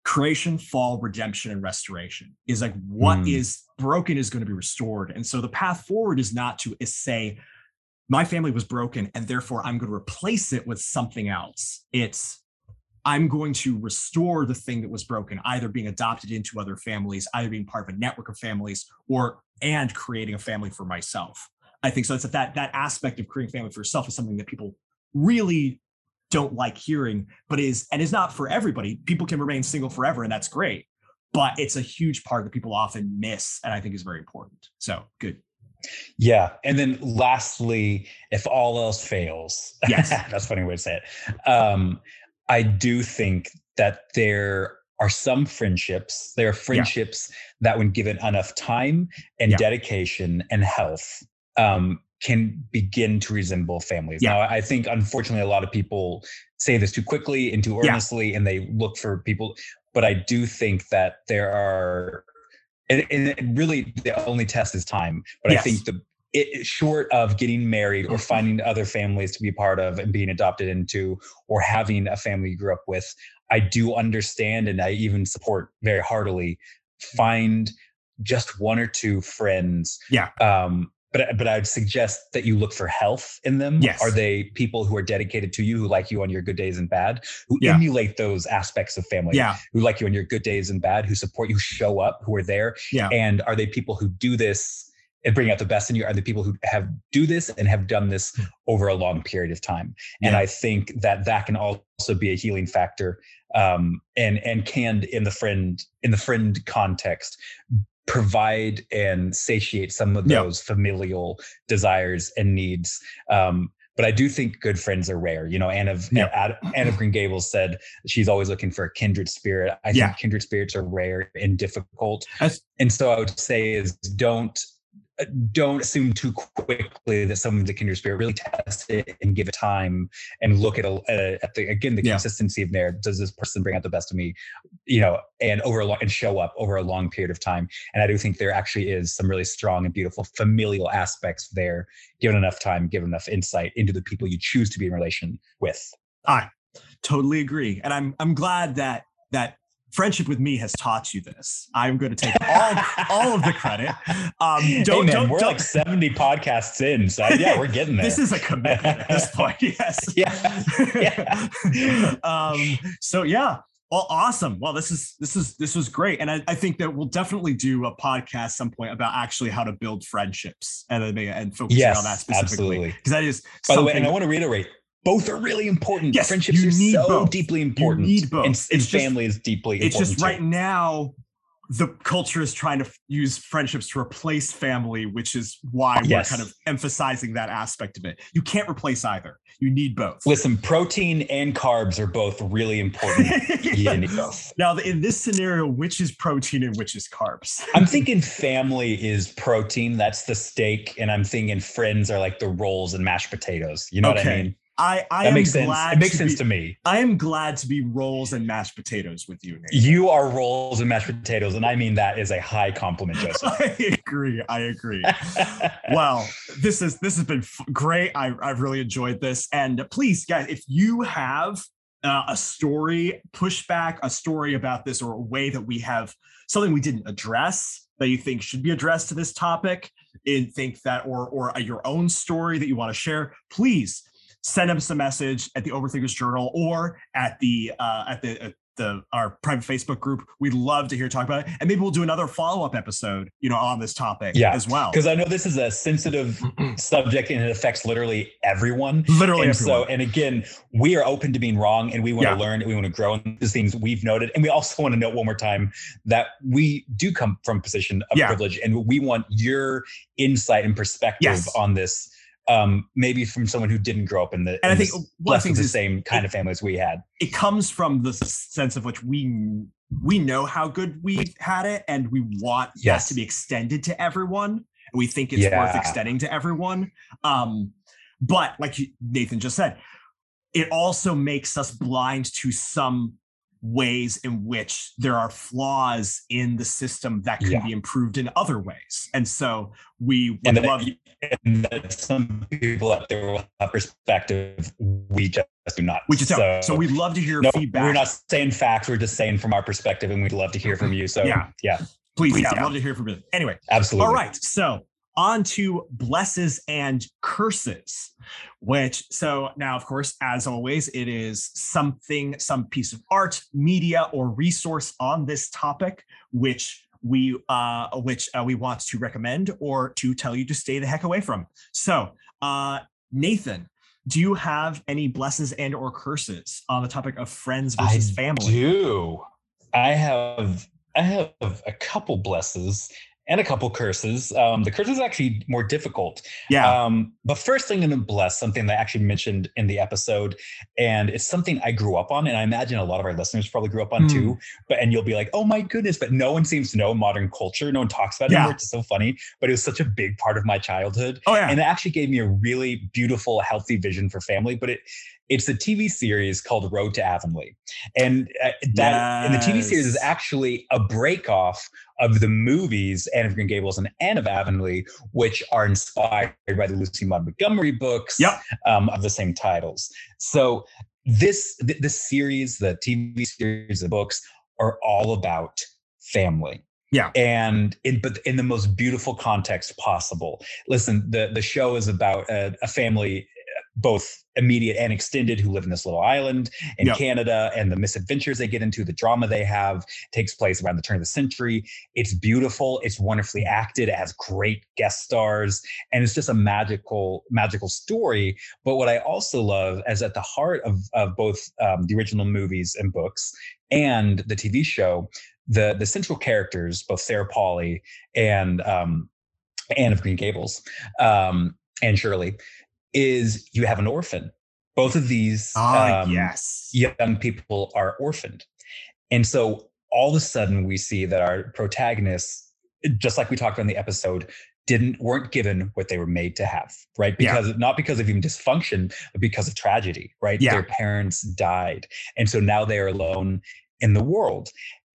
creation fall redemption and restoration is like what Mm. is broken is going to be restored. And so the path forward is not to say my family was broken and therefore i'm going to replace it with something else. It's i'm going to restore the thing that was broken either being adopted into other families either being part of a network of families or and creating a family for myself. I think so. It's that, that aspect of creating family for yourself is something that people really don't like hearing but is and is not for everybody people can remain single forever and that's great but it's a huge part that people often miss and i think is very important so good Yeah. And then lastly, if all else fails, Yes. that's a funny way to say it. Um, I do think that there are some friendships, there are friendships that when given enough time and Yeah. dedication and health, um, can begin to resemble families. Yeah. Now, I think unfortunately a lot of people say this too quickly and too Yeah. earnestly, and they look for people. But I do think that there are, and, and it really the only test is time. But Yes. I think the it, short of getting married or finding other families to be part of and being adopted into or having a family you grew up with, I do understand and I even support very heartily. Find just one or two friends. Yeah. Um, but but I'd suggest that you look for health in them. Yes. Are they people who are dedicated to you, who like you on your good days and bad, who Yeah. emulate those aspects of family? yeah Who like you on your good days and bad, who support you, show up, who are there? Yeah. And are they people who do this and bring out the best in you? Are they people who have do this and have done this over a long period of time? And Hmm. Yeah. I think that that can also be a healing factor, um, and and can in the friend in the friend context provide and satiate some of Yeah. those familial desires and needs. Um, but I do think good friends are rare. You know, Anne of Yeah. Anne, Anne of Green Gables said she's always looking for a kindred spirit. I Yeah. think kindred spirits are rare and difficult. That's- and so I would say is don't don't assume too quickly that someone's a kindred spirit. Really test it and give it time and look at a, uh, at the again the Yeah. consistency of there. Does this person bring out the best of me? You know, and over a long and show up over a long period of time. And I do think there actually is some really strong and beautiful familial aspects there, given enough time, given enough insight into the people you choose to be in relation with. I totally agree, and I'm I'm glad that that friendship with me has taught you this. I'm going to take all all of the credit. Um, don't man, don't, we're don't like 70 podcasts in. So yeah, we're getting there. this is a commitment at this point. Yes. Yeah. Yeah. um, so yeah. Well, awesome. Well, this is this is this was great, and I, I think that we'll definitely do a podcast some point about actually how to build friendships and and focusing Yes, on that specifically because that is By the way, and I want to reiterate, both are really important. Yes, Friendships you are need so both. deeply important. You need both. And, It's and just- family is deeply it's important. It's just too. right now the culture is trying to f- use friendships to replace family which is why Yes. we're kind of emphasizing that aspect of it you can't replace either you need both Listen, protein and carbs are both really important. You need both. now in this scenario which is protein and which is carbs I'm thinking family is protein. That's the steak. And I'm thinking friends are like the rolls and mashed potatoes. You know what I mean? I i That am makes sense. glad It makes to sense be, to me. i am glad to be rolls and mashed potatoes with you Nate. You are rolls and mashed potatoes. And I mean that is a high compliment, Joseph. i agree i agree well this is this has been f- great I, i've really enjoyed this and please guys if you have uh, a story pushback a story about this or a way that we have something we didn't address that you think should be addressed to this topic and think that or or your own story that you want to share please send us a message at the overthinkers journal or at the uh, at the uh, the our private Facebook group. We'd love to hear talk about it, and maybe we'll do another follow up episode, you know, on this topic Yeah, as well. because I know this is a sensitive subject and it affects literally everyone. Literally, and so, and again, we are open to being wrong and we want Yeah. to learn and we want to grow in these things we've noted. And we also want to note one more time that we do come from a position of Yeah. privilege and we want your insight and perspective Yes. on this. Um, maybe from someone who didn't grow up in the, and I think this- one of the blessed with the same kind of families we had. it comes from the sense of which we we know how good we had it, and we want Yes. that to be extended to everyone. And we think it's worth extending to everyone. Um, but like Nathan just said, it also makes us blind to some ways in which there are flaws in the system that can Yeah. be improved in other ways. And so we would and that, love and that some people out there will have perspective we just do not. we just so, so we'd love to hear no, feedback. we're not saying facts. We're just saying from our perspective, and we'd love to hear from you. So Yeah. yeah, Please, Please, yeah, yeah. love to hear from you. Anyway, absolutely. All right. So on to blesses and curses, which so now, of course, as always, it is something, some piece of art, media, or resource on this topic, which we uh which uh, we want to recommend or to tell you to stay the heck away from. So uh Nathan, do you have any blesses and or curses on the topic of friends versus I family? do. I have I have a couple blesses and a couple curses. Um, the curse is actually more difficult. Yeah. Um, but first, I'm going to bless something that I actually mentioned in the episode, and it's something I grew up on, and I imagine a lot of our listeners probably grew up on Hmm. too. But and you'll be like, "Oh my goodness!" But no one seems to know modern culture. No one talks about it Yeah. anymore. It's so funny, but it was such a big part of my childhood, oh yeah. and it actually gave me a really beautiful, healthy vision for family. But it it's a TV series called Road to Avonlea, and uh, that and the TV series is actually a break off of the movies Anne of Green Gables and Anne of Avonlea, which are inspired by the Lucy Maud Montgomery books Yep. um, of the same titles. So this th- this series, the TV series, the books are all about family. Yeah. And in but in the most beautiful context possible. Listen, the the show is about a, a family both immediate and extended who live in this little island in Yep. Canada and the misadventures they get into, the drama they have takes place around the turn of the century. It's beautiful, it's wonderfully acted, it has great guest stars, and it's just a magical, magical story. But what I also love is at the heart of, of both um, the original movies and books and the TV show, the the central characters, both Sarah Pauly and um, Anne of Green Gables, um, and Shirley, is you have an orphan. Both of these Ah, um, yes. young people are orphaned. And so all of a sudden we see that our protagonists, just like we talked about in the episode, didn't weren't given what they were made to have, right? Yeah. Because not because of even dysfunction, but because of tragedy, right? Yeah. Their parents died. And so now they are alone in the world.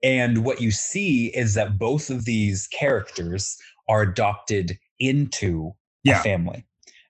And what you see is that both of these characters are adopted into Yeah. a family.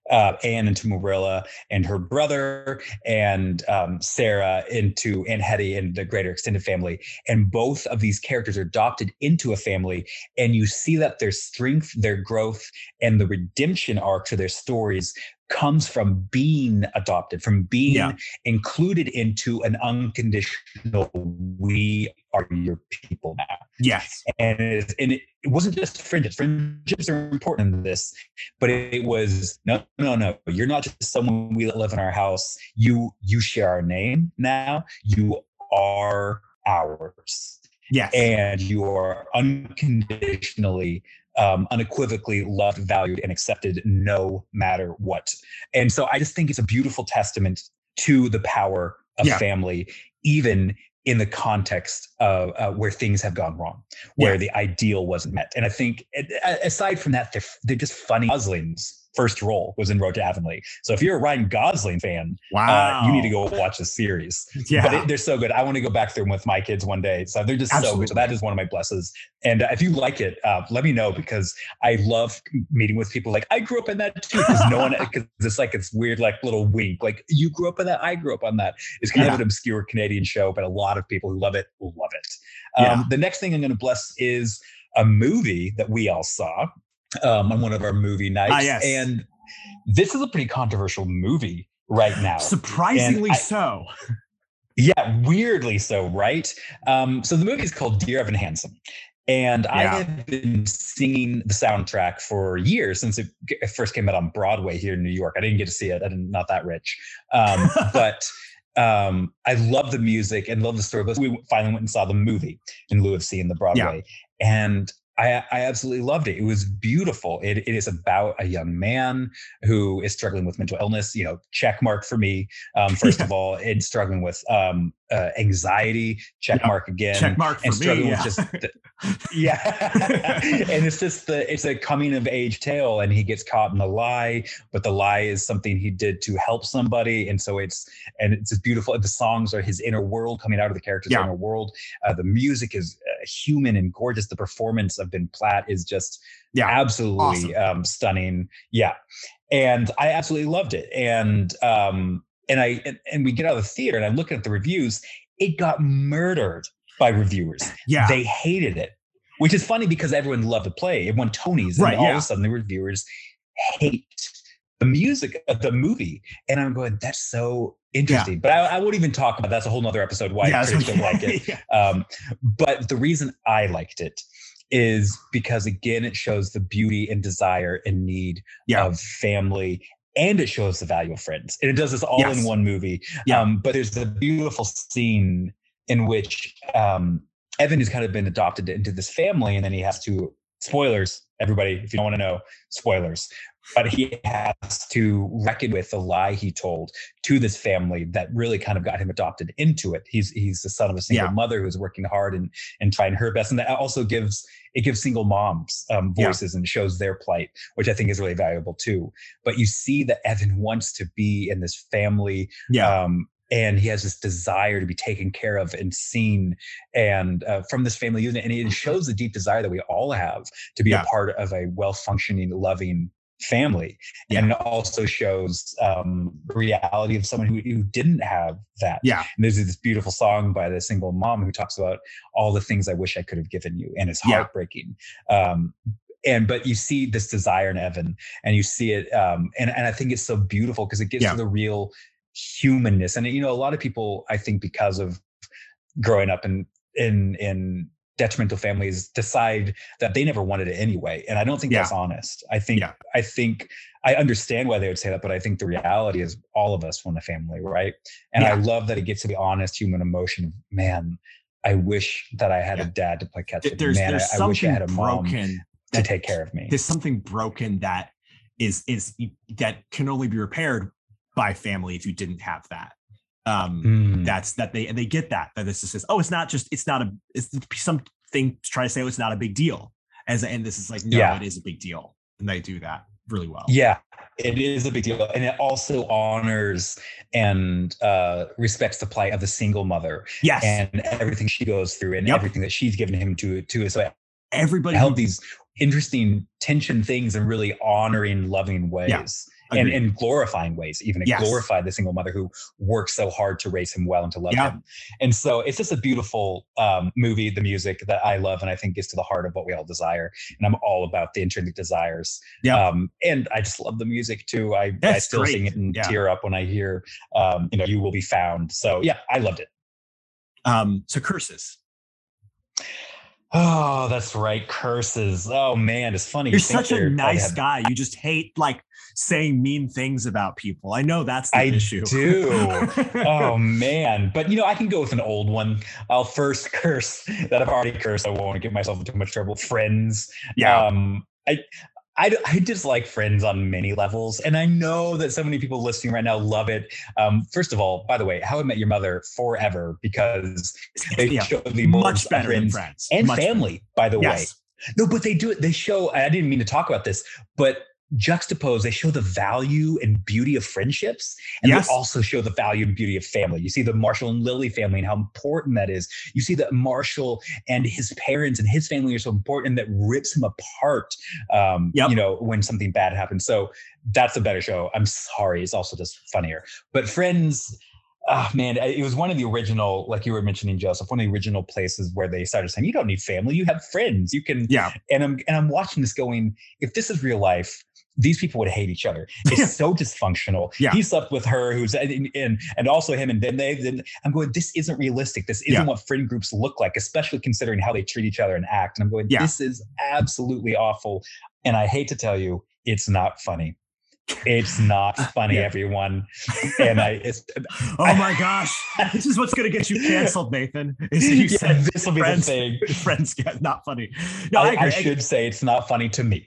Uh, Anne into Marilla and her brother, and um, Sarah into and Hetty and the greater extended family. And both of these characters are adopted into a family, and you see that their strength, their growth, and the redemption arc to their stories comes from being adopted, from being Yeah. included into an unconditional "we are your people now." Yes. and it, and it, it wasn't just friendships. Friendships are important in this, but it, was no, no, no. You're not just someone we live in our house. You you share our name now. You are ours, Yes. and you are unconditionally, um, unequivocally loved, valued, and accepted, no matter what. And so I just think it's a beautiful testament to the power of Yeah. family, even in the context of uh, where things have gone wrong, where Yeah. the ideal wasn't met. And I think, aside from that, they're, they're just funny. Gosling's first role was in Road to Avonlea. So if you're a Ryan Gosling fan, wow. uh, you need to go watch the series. Yeah. But it, they're so good. I want to go back through them with my kids one day. So they're just so good. So that is one of my blesses. And uh, if you like it, uh, let me know because I love meeting with people like I grew up in that too. Because no one, because it's like it's weird, like little wink, like you grew up in that, I grew up on that. It's kind Yeah. of an obscure Canadian show, but a lot of people who love it love it. Um, Yeah. The next thing I'm going to bless is a movie that we all saw um, on one of our movie nights, Ah, yes. and this is a pretty controversial movie right now. Surprisingly I- so. Yeah, weirdly so, right? Um, so the movie is called Dear Evan Hansen. And I have been singing the soundtrack for years since it first came out on Broadway here in New York. I didn't get to see it. I'm not that rich. Um, but um, I love the music and love the story. But we finally went and saw the movie in lieu of seeing the Broadway. And I, I absolutely loved it. It was beautiful. It, it is about a young man who is struggling with mental illness. You know, check mark for me. Um, first of all, and struggling with um, uh, anxiety. Check Yeah. mark again. Check mark for and me. Yeah. with just the, yeah and it's just the it's a coming of age tale and he gets caught in a lie but the lie is something he did to help somebody and so it's and it's just beautiful the songs are his inner world coming out of the character's Yeah. inner world uh, the music is human and gorgeous the performance of ben platt is just Yeah. absolutely um, stunning yeah and i absolutely loved it and um and i and, and we get out of the theater and i'm looking at the reviews it got murdered by reviewers yeah. they hated it, which is funny because everyone loved the play. It won Tonys, and Right, all yeah. of a sudden the reviewers hate the music of the movie. And I'm going, that's so interesting. But I, I won't even talk about that's a whole nother episode why yeah, critics don't like it. Yeah. Um, but the reason I liked it is because again, it shows the beauty and desire and need Yeah. of family. And it shows the value of friends. And it does this all Yes. in one movie. Yeah. Um, but there's a beautiful scene in which um, Evan has kind of been adopted into this family, and then he has to spoilers, everybody, if you don't want to know, spoilers. But he has to reckon with the lie he told to this family that really kind of got him adopted into it. He's he's the son of a single Yeah. mother who's working hard and and trying her best, and that also gives it gives single moms um, Yeah. voices and shows their plight, which I think is really valuable too. But you see that Evan wants to be in this family Yeah. um, and he has this desire to be taken care of and seen and uh, from this family unit and it shows the deep desire that we all have to be Yeah. a part of a well-functioning loving family Yeah. and also shows um, the reality of someone who, who didn't have that Yeah. and there's this beautiful song by the single mom who talks about all the things i wish i could have given you and it's Yeah. heartbreaking um, and but you see this desire in evan and you see it um, and, and i think it's so beautiful because it gets Yeah. to the real humanness and you know a lot of people i think because of growing up in in in detrimental families decide that they never wanted it anyway. And i don't think Yeah. that's honest. I think Yeah. i think i understand why they would say that but i think the reality is all of us want a family right? And i love that it gets to the honest human emotion man i wish that i had Yeah. a dad to play catch with. There's man there's I, I wish i something had a mom broken to take care of me. there's something broken that is is that can only be repaired by family if you didn't have that um Mm. that's that they and they get that that this is just, oh it's not just it's not a it's something try to say oh it's not a big deal as and this is like no Yeah. it is a big deal and they do that really well Yeah, it is a big deal. And it also honors and uh, respects the plight of the single mother yes and everything she goes through and Yep. everything that she's given him to to so everybody who- these interesting tension things in really honoring, loving ways. And, and glorifying ways, even it Yes. glorified the single mother who worked so hard to raise him well and to love Yeah. him. And so it's just a beautiful um, movie, the music that I love and I think gets to the heart of what we all desire. And I'm all about the intrinsic desires. Yeah. Um, and I just love the music too. I, I still great. sing it and Yeah. tear up when I hear, um, you know, you will be found. So yeah, I loved it. um so curses Oh, that's right. Curses. Oh man, it's funny. you're You such a nice guy you just hate like saying mean things about people i know that's the I issue do. oh man but you know i can go with an old one i'll first curse that i've already cursed i won't get myself into too much trouble friends yeah um i I, I dislike friends on many levels and i know that so many people listening right now love it um, first of all by the way how i met your mother forever because they yeah show the much better friends friends and Much better. family by the way yes no, but they do it. They show, I didn't mean to talk about this, but juxtapose, they show the value and beauty of friendships. And Yes. they also show the value and beauty of family. You see the Marshall and Lily family and how important that is. You see that Marshall and his parents and his family are so important that rips him apart, um, Yep. you know, when something bad happens. So that's a better show. I'm sorry. It's also just funnier. But Friends, Oh man, it was one of the original, like you were mentioning, Joseph, one of the original places where they started saying, "You don't need family, you have friends. You can yeah and I'm and I'm watching this going, if this is real life, these people would hate each other. It's Yeah. so dysfunctional. Yeah. He slept with her, who's and and, and also him, and then they. Then I'm going. This isn't realistic. This isn't Yeah. what friend groups look like, especially considering how they treat each other and act. And I'm going. This is absolutely awful. And I hate to tell you, it's not funny. It's not funny, Yeah. everyone. And I, it's, Oh my gosh, this is what's going to get you canceled, Nathan. Is you yeah, said this will be the thing. friends get not funny. No, I, I. I should say it's not funny to me.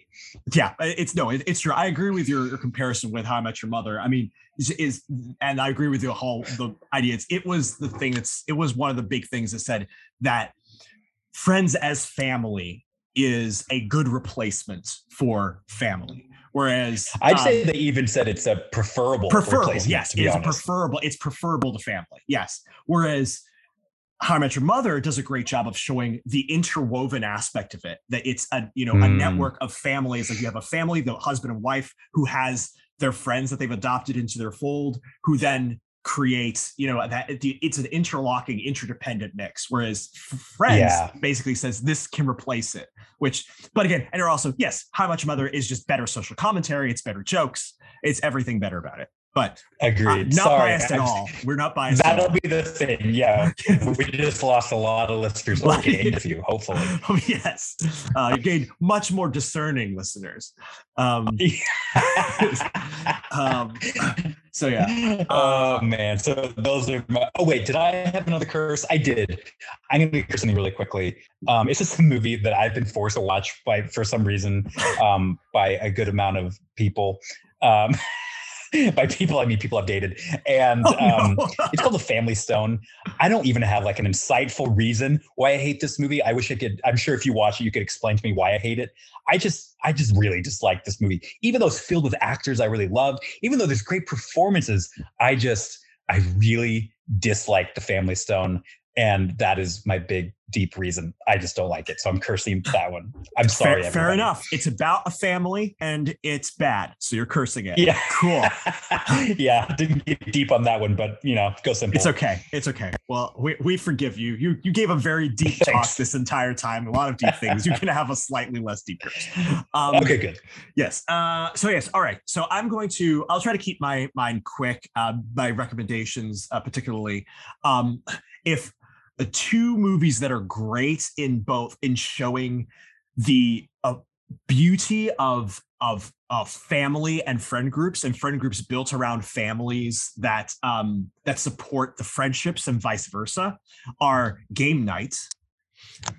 Yeah, it's no, it, it's true. I agree with your, your comparison with How I Met Your Mother. I mean, is, is and I agree with the whole the idea. It's, it was the thing that's it was one of the big things that said that friends as family is a good replacement for family. Whereas I'd um, say they even said it's a preferable. preferable. Yes, it's honest. preferable. It's preferable to family. Yes. Whereas How I Met Your Mother does a great job of showing the interwoven aspect of it. That it's a you know a Mm. network of families. Like you have a family, the husband and wife, who has their friends that they've adopted into their fold, who then creates you know that it's an interlocking interdependent mix whereas friends Yeah. basically says this can replace it which but again and they're also yes how much mother is just better social commentary it's better jokes it's everything better about it but uh, Agreed. not Sorry. biased at I'm- all. We're not biased. That'll all. be the thing. Yeah. we just lost a lot of listeners. Well, gain a few, hopefully. Oh, yes, uh, you gained much more discerning listeners. Um, um, so yeah, oh Uh, man. So those are my oh wait, did I have another curse? I did. I'm gonna curse something really quickly. Um, it's just a movie that I've been forced to watch by for some reason, um, by a good amount of people. Um by people I mean people I've dated. And Oh, um no. it's called The Family Stone. I don't even have like an insightful reason why I hate this movie. I wish I could. I'm sure if you watch it, you could explain to me why I hate it. I just, I just really dislike this movie, even though it's filled with actors I really love. Even though there's great performances, I just, I really dislike The Family Stone, and that is my big, deep reason. I just don't like it. So I'm cursing that one. I'm sorry. fair, fair enough. It's about a family and it's bad, so you're cursing it. Yeah. Cool. yeah. Didn't get deep on that one, but you know, go simple. It's okay. It's okay. Well, we, we forgive you. You you gave a very deep talk this entire time. A lot of deep things. You can have a slightly less deep curse. Um, Okay, good. Yes. Uh, so yes. All right. So I'm going to. I'll try to keep my mind quick. Uh, my recommendations, uh, particularly, um, if the two movies that are great in both in showing the uh, beauty of of of family and friend groups and friend groups built around families that um that support the friendships and vice versa are game night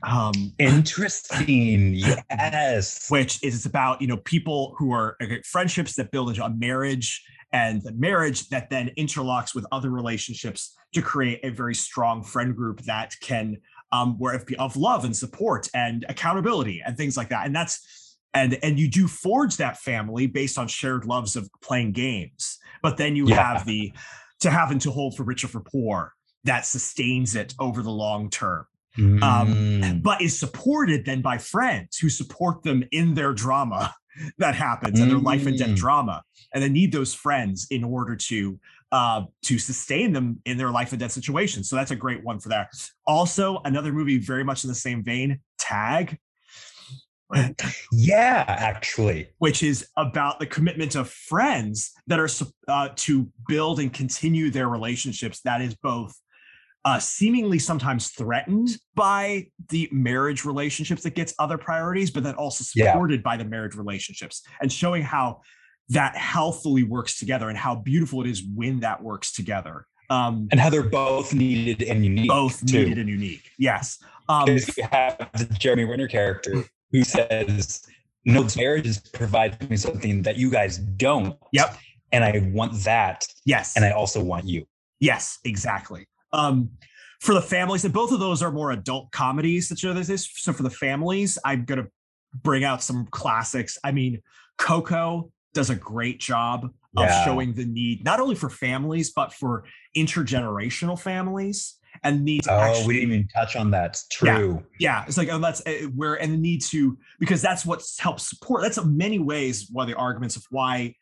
um Interesting. Yes. which is about you know people who are okay, friendships that build into a marriage and the marriage that then interlocks with other relationships to create a very strong friend group that can um where of, of love and support and accountability and things like that and that's and and you do forge that family based on shared loves of playing games but then you Yeah. have the to have and to hold for rich or for poor that sustains it over the long term Mm. but is supported then by friends who support them in their drama that happens and their life and death Mm. drama and they need those friends in order to uh to sustain them in their life and death situation so that's a great one for that also another movie very much in the same vein tag yeah, actually. which is about the commitment of friends that are uh, to build and continue their relationships that is both uh, seemingly sometimes threatened by the marriage relationships that gets other priorities but then also Yeah. supported by the marriage relationships and showing how that healthfully works together and how beautiful it is when that works together um, And how they're both needed and unique. both too. needed and unique yes um, Because you have the Jeremy Renner character who says, No, this marriage is providing me something that you guys don't. Yep. And I want that. yes And I also want you. Yes, exactly. Um, for the families, and both of those are more adult comedies that show this. So for the families, I'm gonna bring out some classics. I mean, Coco does a great job of Yeah. showing the need not only for families but for intergenerational families and need to Oh, actually we didn't even touch on that. It's Yeah. true. yeah it's like oh, that's uh, where and the need to because that's what helps support that's in many ways one of the arguments of why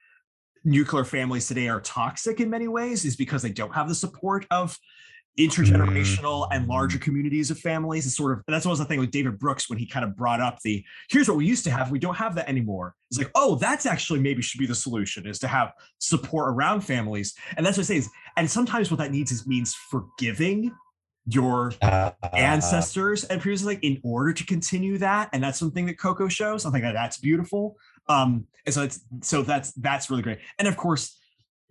nuclear families today are toxic in many ways is because they don't have the support of intergenerational and larger communities of families and sort of that's what was the thing with David Brooks when he kind of brought up the here's what we used to have we don't have that anymore. It's like oh that's actually maybe should be the solution is to have support around families. And that's what I say is and sometimes what that needs is means forgiving your Uh, ancestors and previously like in order to continue that and that's something that coco shows i think that that's beautiful. Um and so it's so that's that's really great. And of course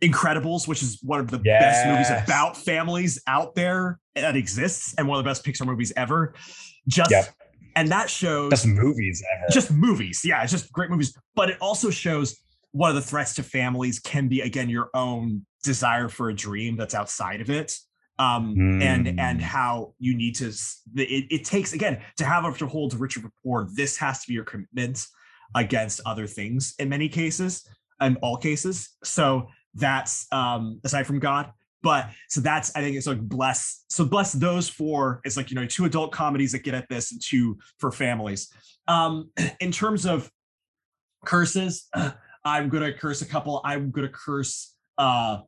incredibles which is one of the best movies about families out there that exists and one of the best pixar movies ever just Yep. and that shows Just movies ever. just movies. Yeah, it's just great movies. But it also shows one of the threats to families can be again your own desire for a dream that's outside of it. Um, and Mm. and how you need to it, it takes again to have a to hold to Richard rapport, this has to be your commitment against other things in many cases, in all cases. So that's um aside from God. But so that's I think it's like bless so bless those four. It's like you know two adult comedies that get at this and two for families. Um, in terms of curses, I'm gonna curse a couple. I'm gonna curse. Uh,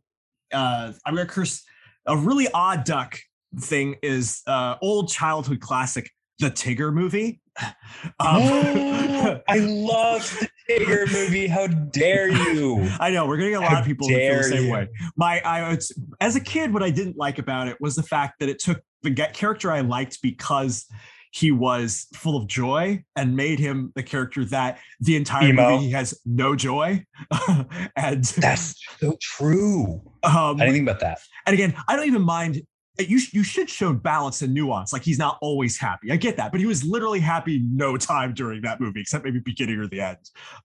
uh, I'm gonna curse a really odd duck thing. Is uh, old childhood classic, the Tigger movie. Um, I love the Tigger movie. How dare you? I know we're getting a lot How of people feel the same you. way. My, I it's, as a kid, what I didn't like about it was the fact that it took the character I liked because he was full of joy and made him the character that the entire Emo. movie he has no joy. and That's so true. um, I didn't think about that. and again, I don't even mind. You you should show balance and nuance. Like he's not always happy. I get that, but he was literally happy no time during that movie, except maybe beginning or the end.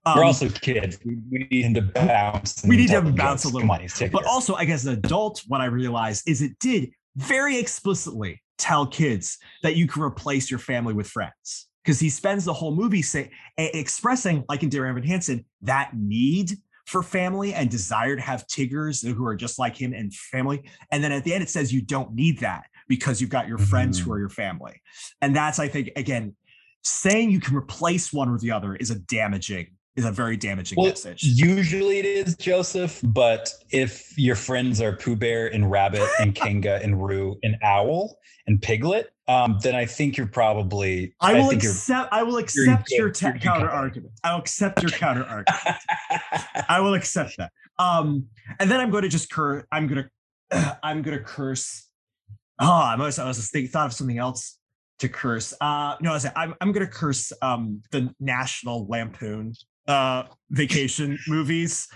We're Um, also kids. We we need him to bounce. We need him to bounce a little Come on, he's Tigger. But also, I guess an adult, what I realized is it did very explicitly tell kids that you can replace your family with friends. Because he spends the whole movie say, expressing, like in Dear Evan Hansen, that need for family and desire to have Tiggers who are just like him and family. And then at the end, it says you don't need that because you've got your friends who Mhm. are your family. And that's, I think, again, saying you can replace one or the other is a damaging, is a very damaging Well, message. usually it is Joseph, but if your friends are Pooh Bear and Rabbit and Kanga and Roo and Owl and Piglet, um, then I think you're probably. I will think accept. I will accept your ta- counter argument. I'll accept your counter argument. I will accept that. Um, and then I'm going to just curse. I'm going to. I'm going to curse. Oh, I was. I was just think, thought of something else to curse. Uh, no, I was. I'm. I'm going to curse. Um, the National Lampoon uh vacation movies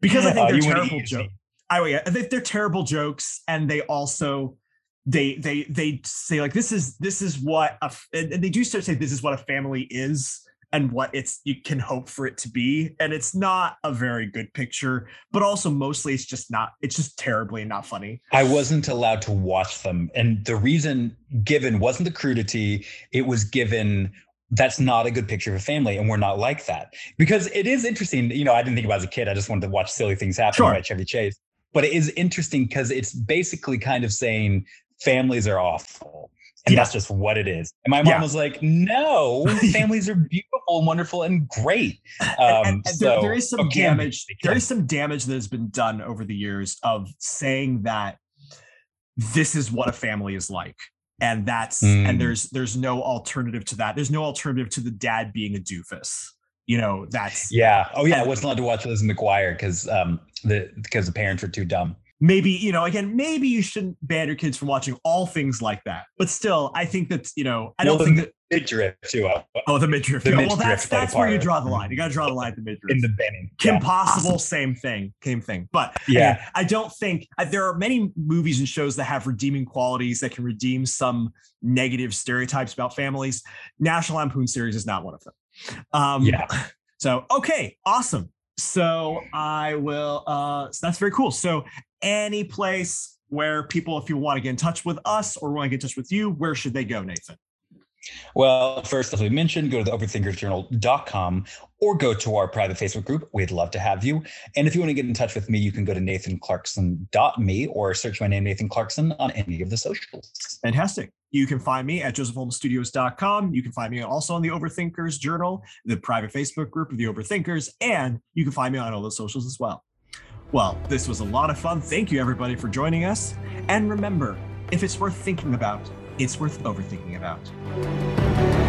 because I think Oh, they're terrible jokes. I yeah, they're terrible jokes, and they also they they they say like this is this is what a and and they do start to say this is what a family is and what it's you can hope for it to be and it's not a very good picture but also mostly it's just not it's just terribly not funny I wasn't allowed to watch them. And the reason given wasn't the crudity, it was given that's not a good picture of a family. And we're not like that. Because it is interesting. You know, I didn't think about it as a kid. I just wanted to watch silly things happen Sure. by Chevy Chase. But it is interesting because it's basically kind of saying families are awful. And Yeah. that's just what it is. And my mom Yeah. was like, no, families are beautiful and wonderful and great. And- Um, and, and so, there, there is some okay, damage there is some damage that has been done over the years of saying that this is what a family is like and that's Mm. and there's there's no alternative to that there's no alternative to the dad being a doofus you know that's Yeah. Oh, yeah. I wasn't allowed to watch Lizzie McGuire because um, the because the parents were too dumb. maybe you know again maybe you shouldn't ban your kids from watching all things like that but still i think that you know i Well, don't the think that Midriff too. uh, oh the midriff the yeah, well that's that's where you draw the line you got to draw the line at the midriff in the Benning. Kim Yeah. Possible, same thing, same thing. But Yeah. again, I don't think uh, there are many movies and shows that have redeeming qualities that can redeem some negative stereotypes about families. National Lampoon series is not one of them. Um, Yeah. So okay, awesome. So I will. Uh, so that's very cool. So any place where people, if you want to get in touch with us or want to get in touch with you, where should they go, Nathan? Well, first, as we mentioned, go to the overthinkersjournal.com or go to our private Facebook group. We'd love to have you. And if you want to get in touch with me, you can go to nathanclarkson.me or search my name, Nathan Clarkson, on any of the socials. Fantastic. You can find me at josephholmesstudios.com. You can find me also on the Overthinkers Journal, the private Facebook group of the Overthinkers, and you can find me on all those socials as well. Well, this was a lot of fun. Thank you, everybody, for joining us. And remember, if it's worth thinking about, it's worth overthinking about.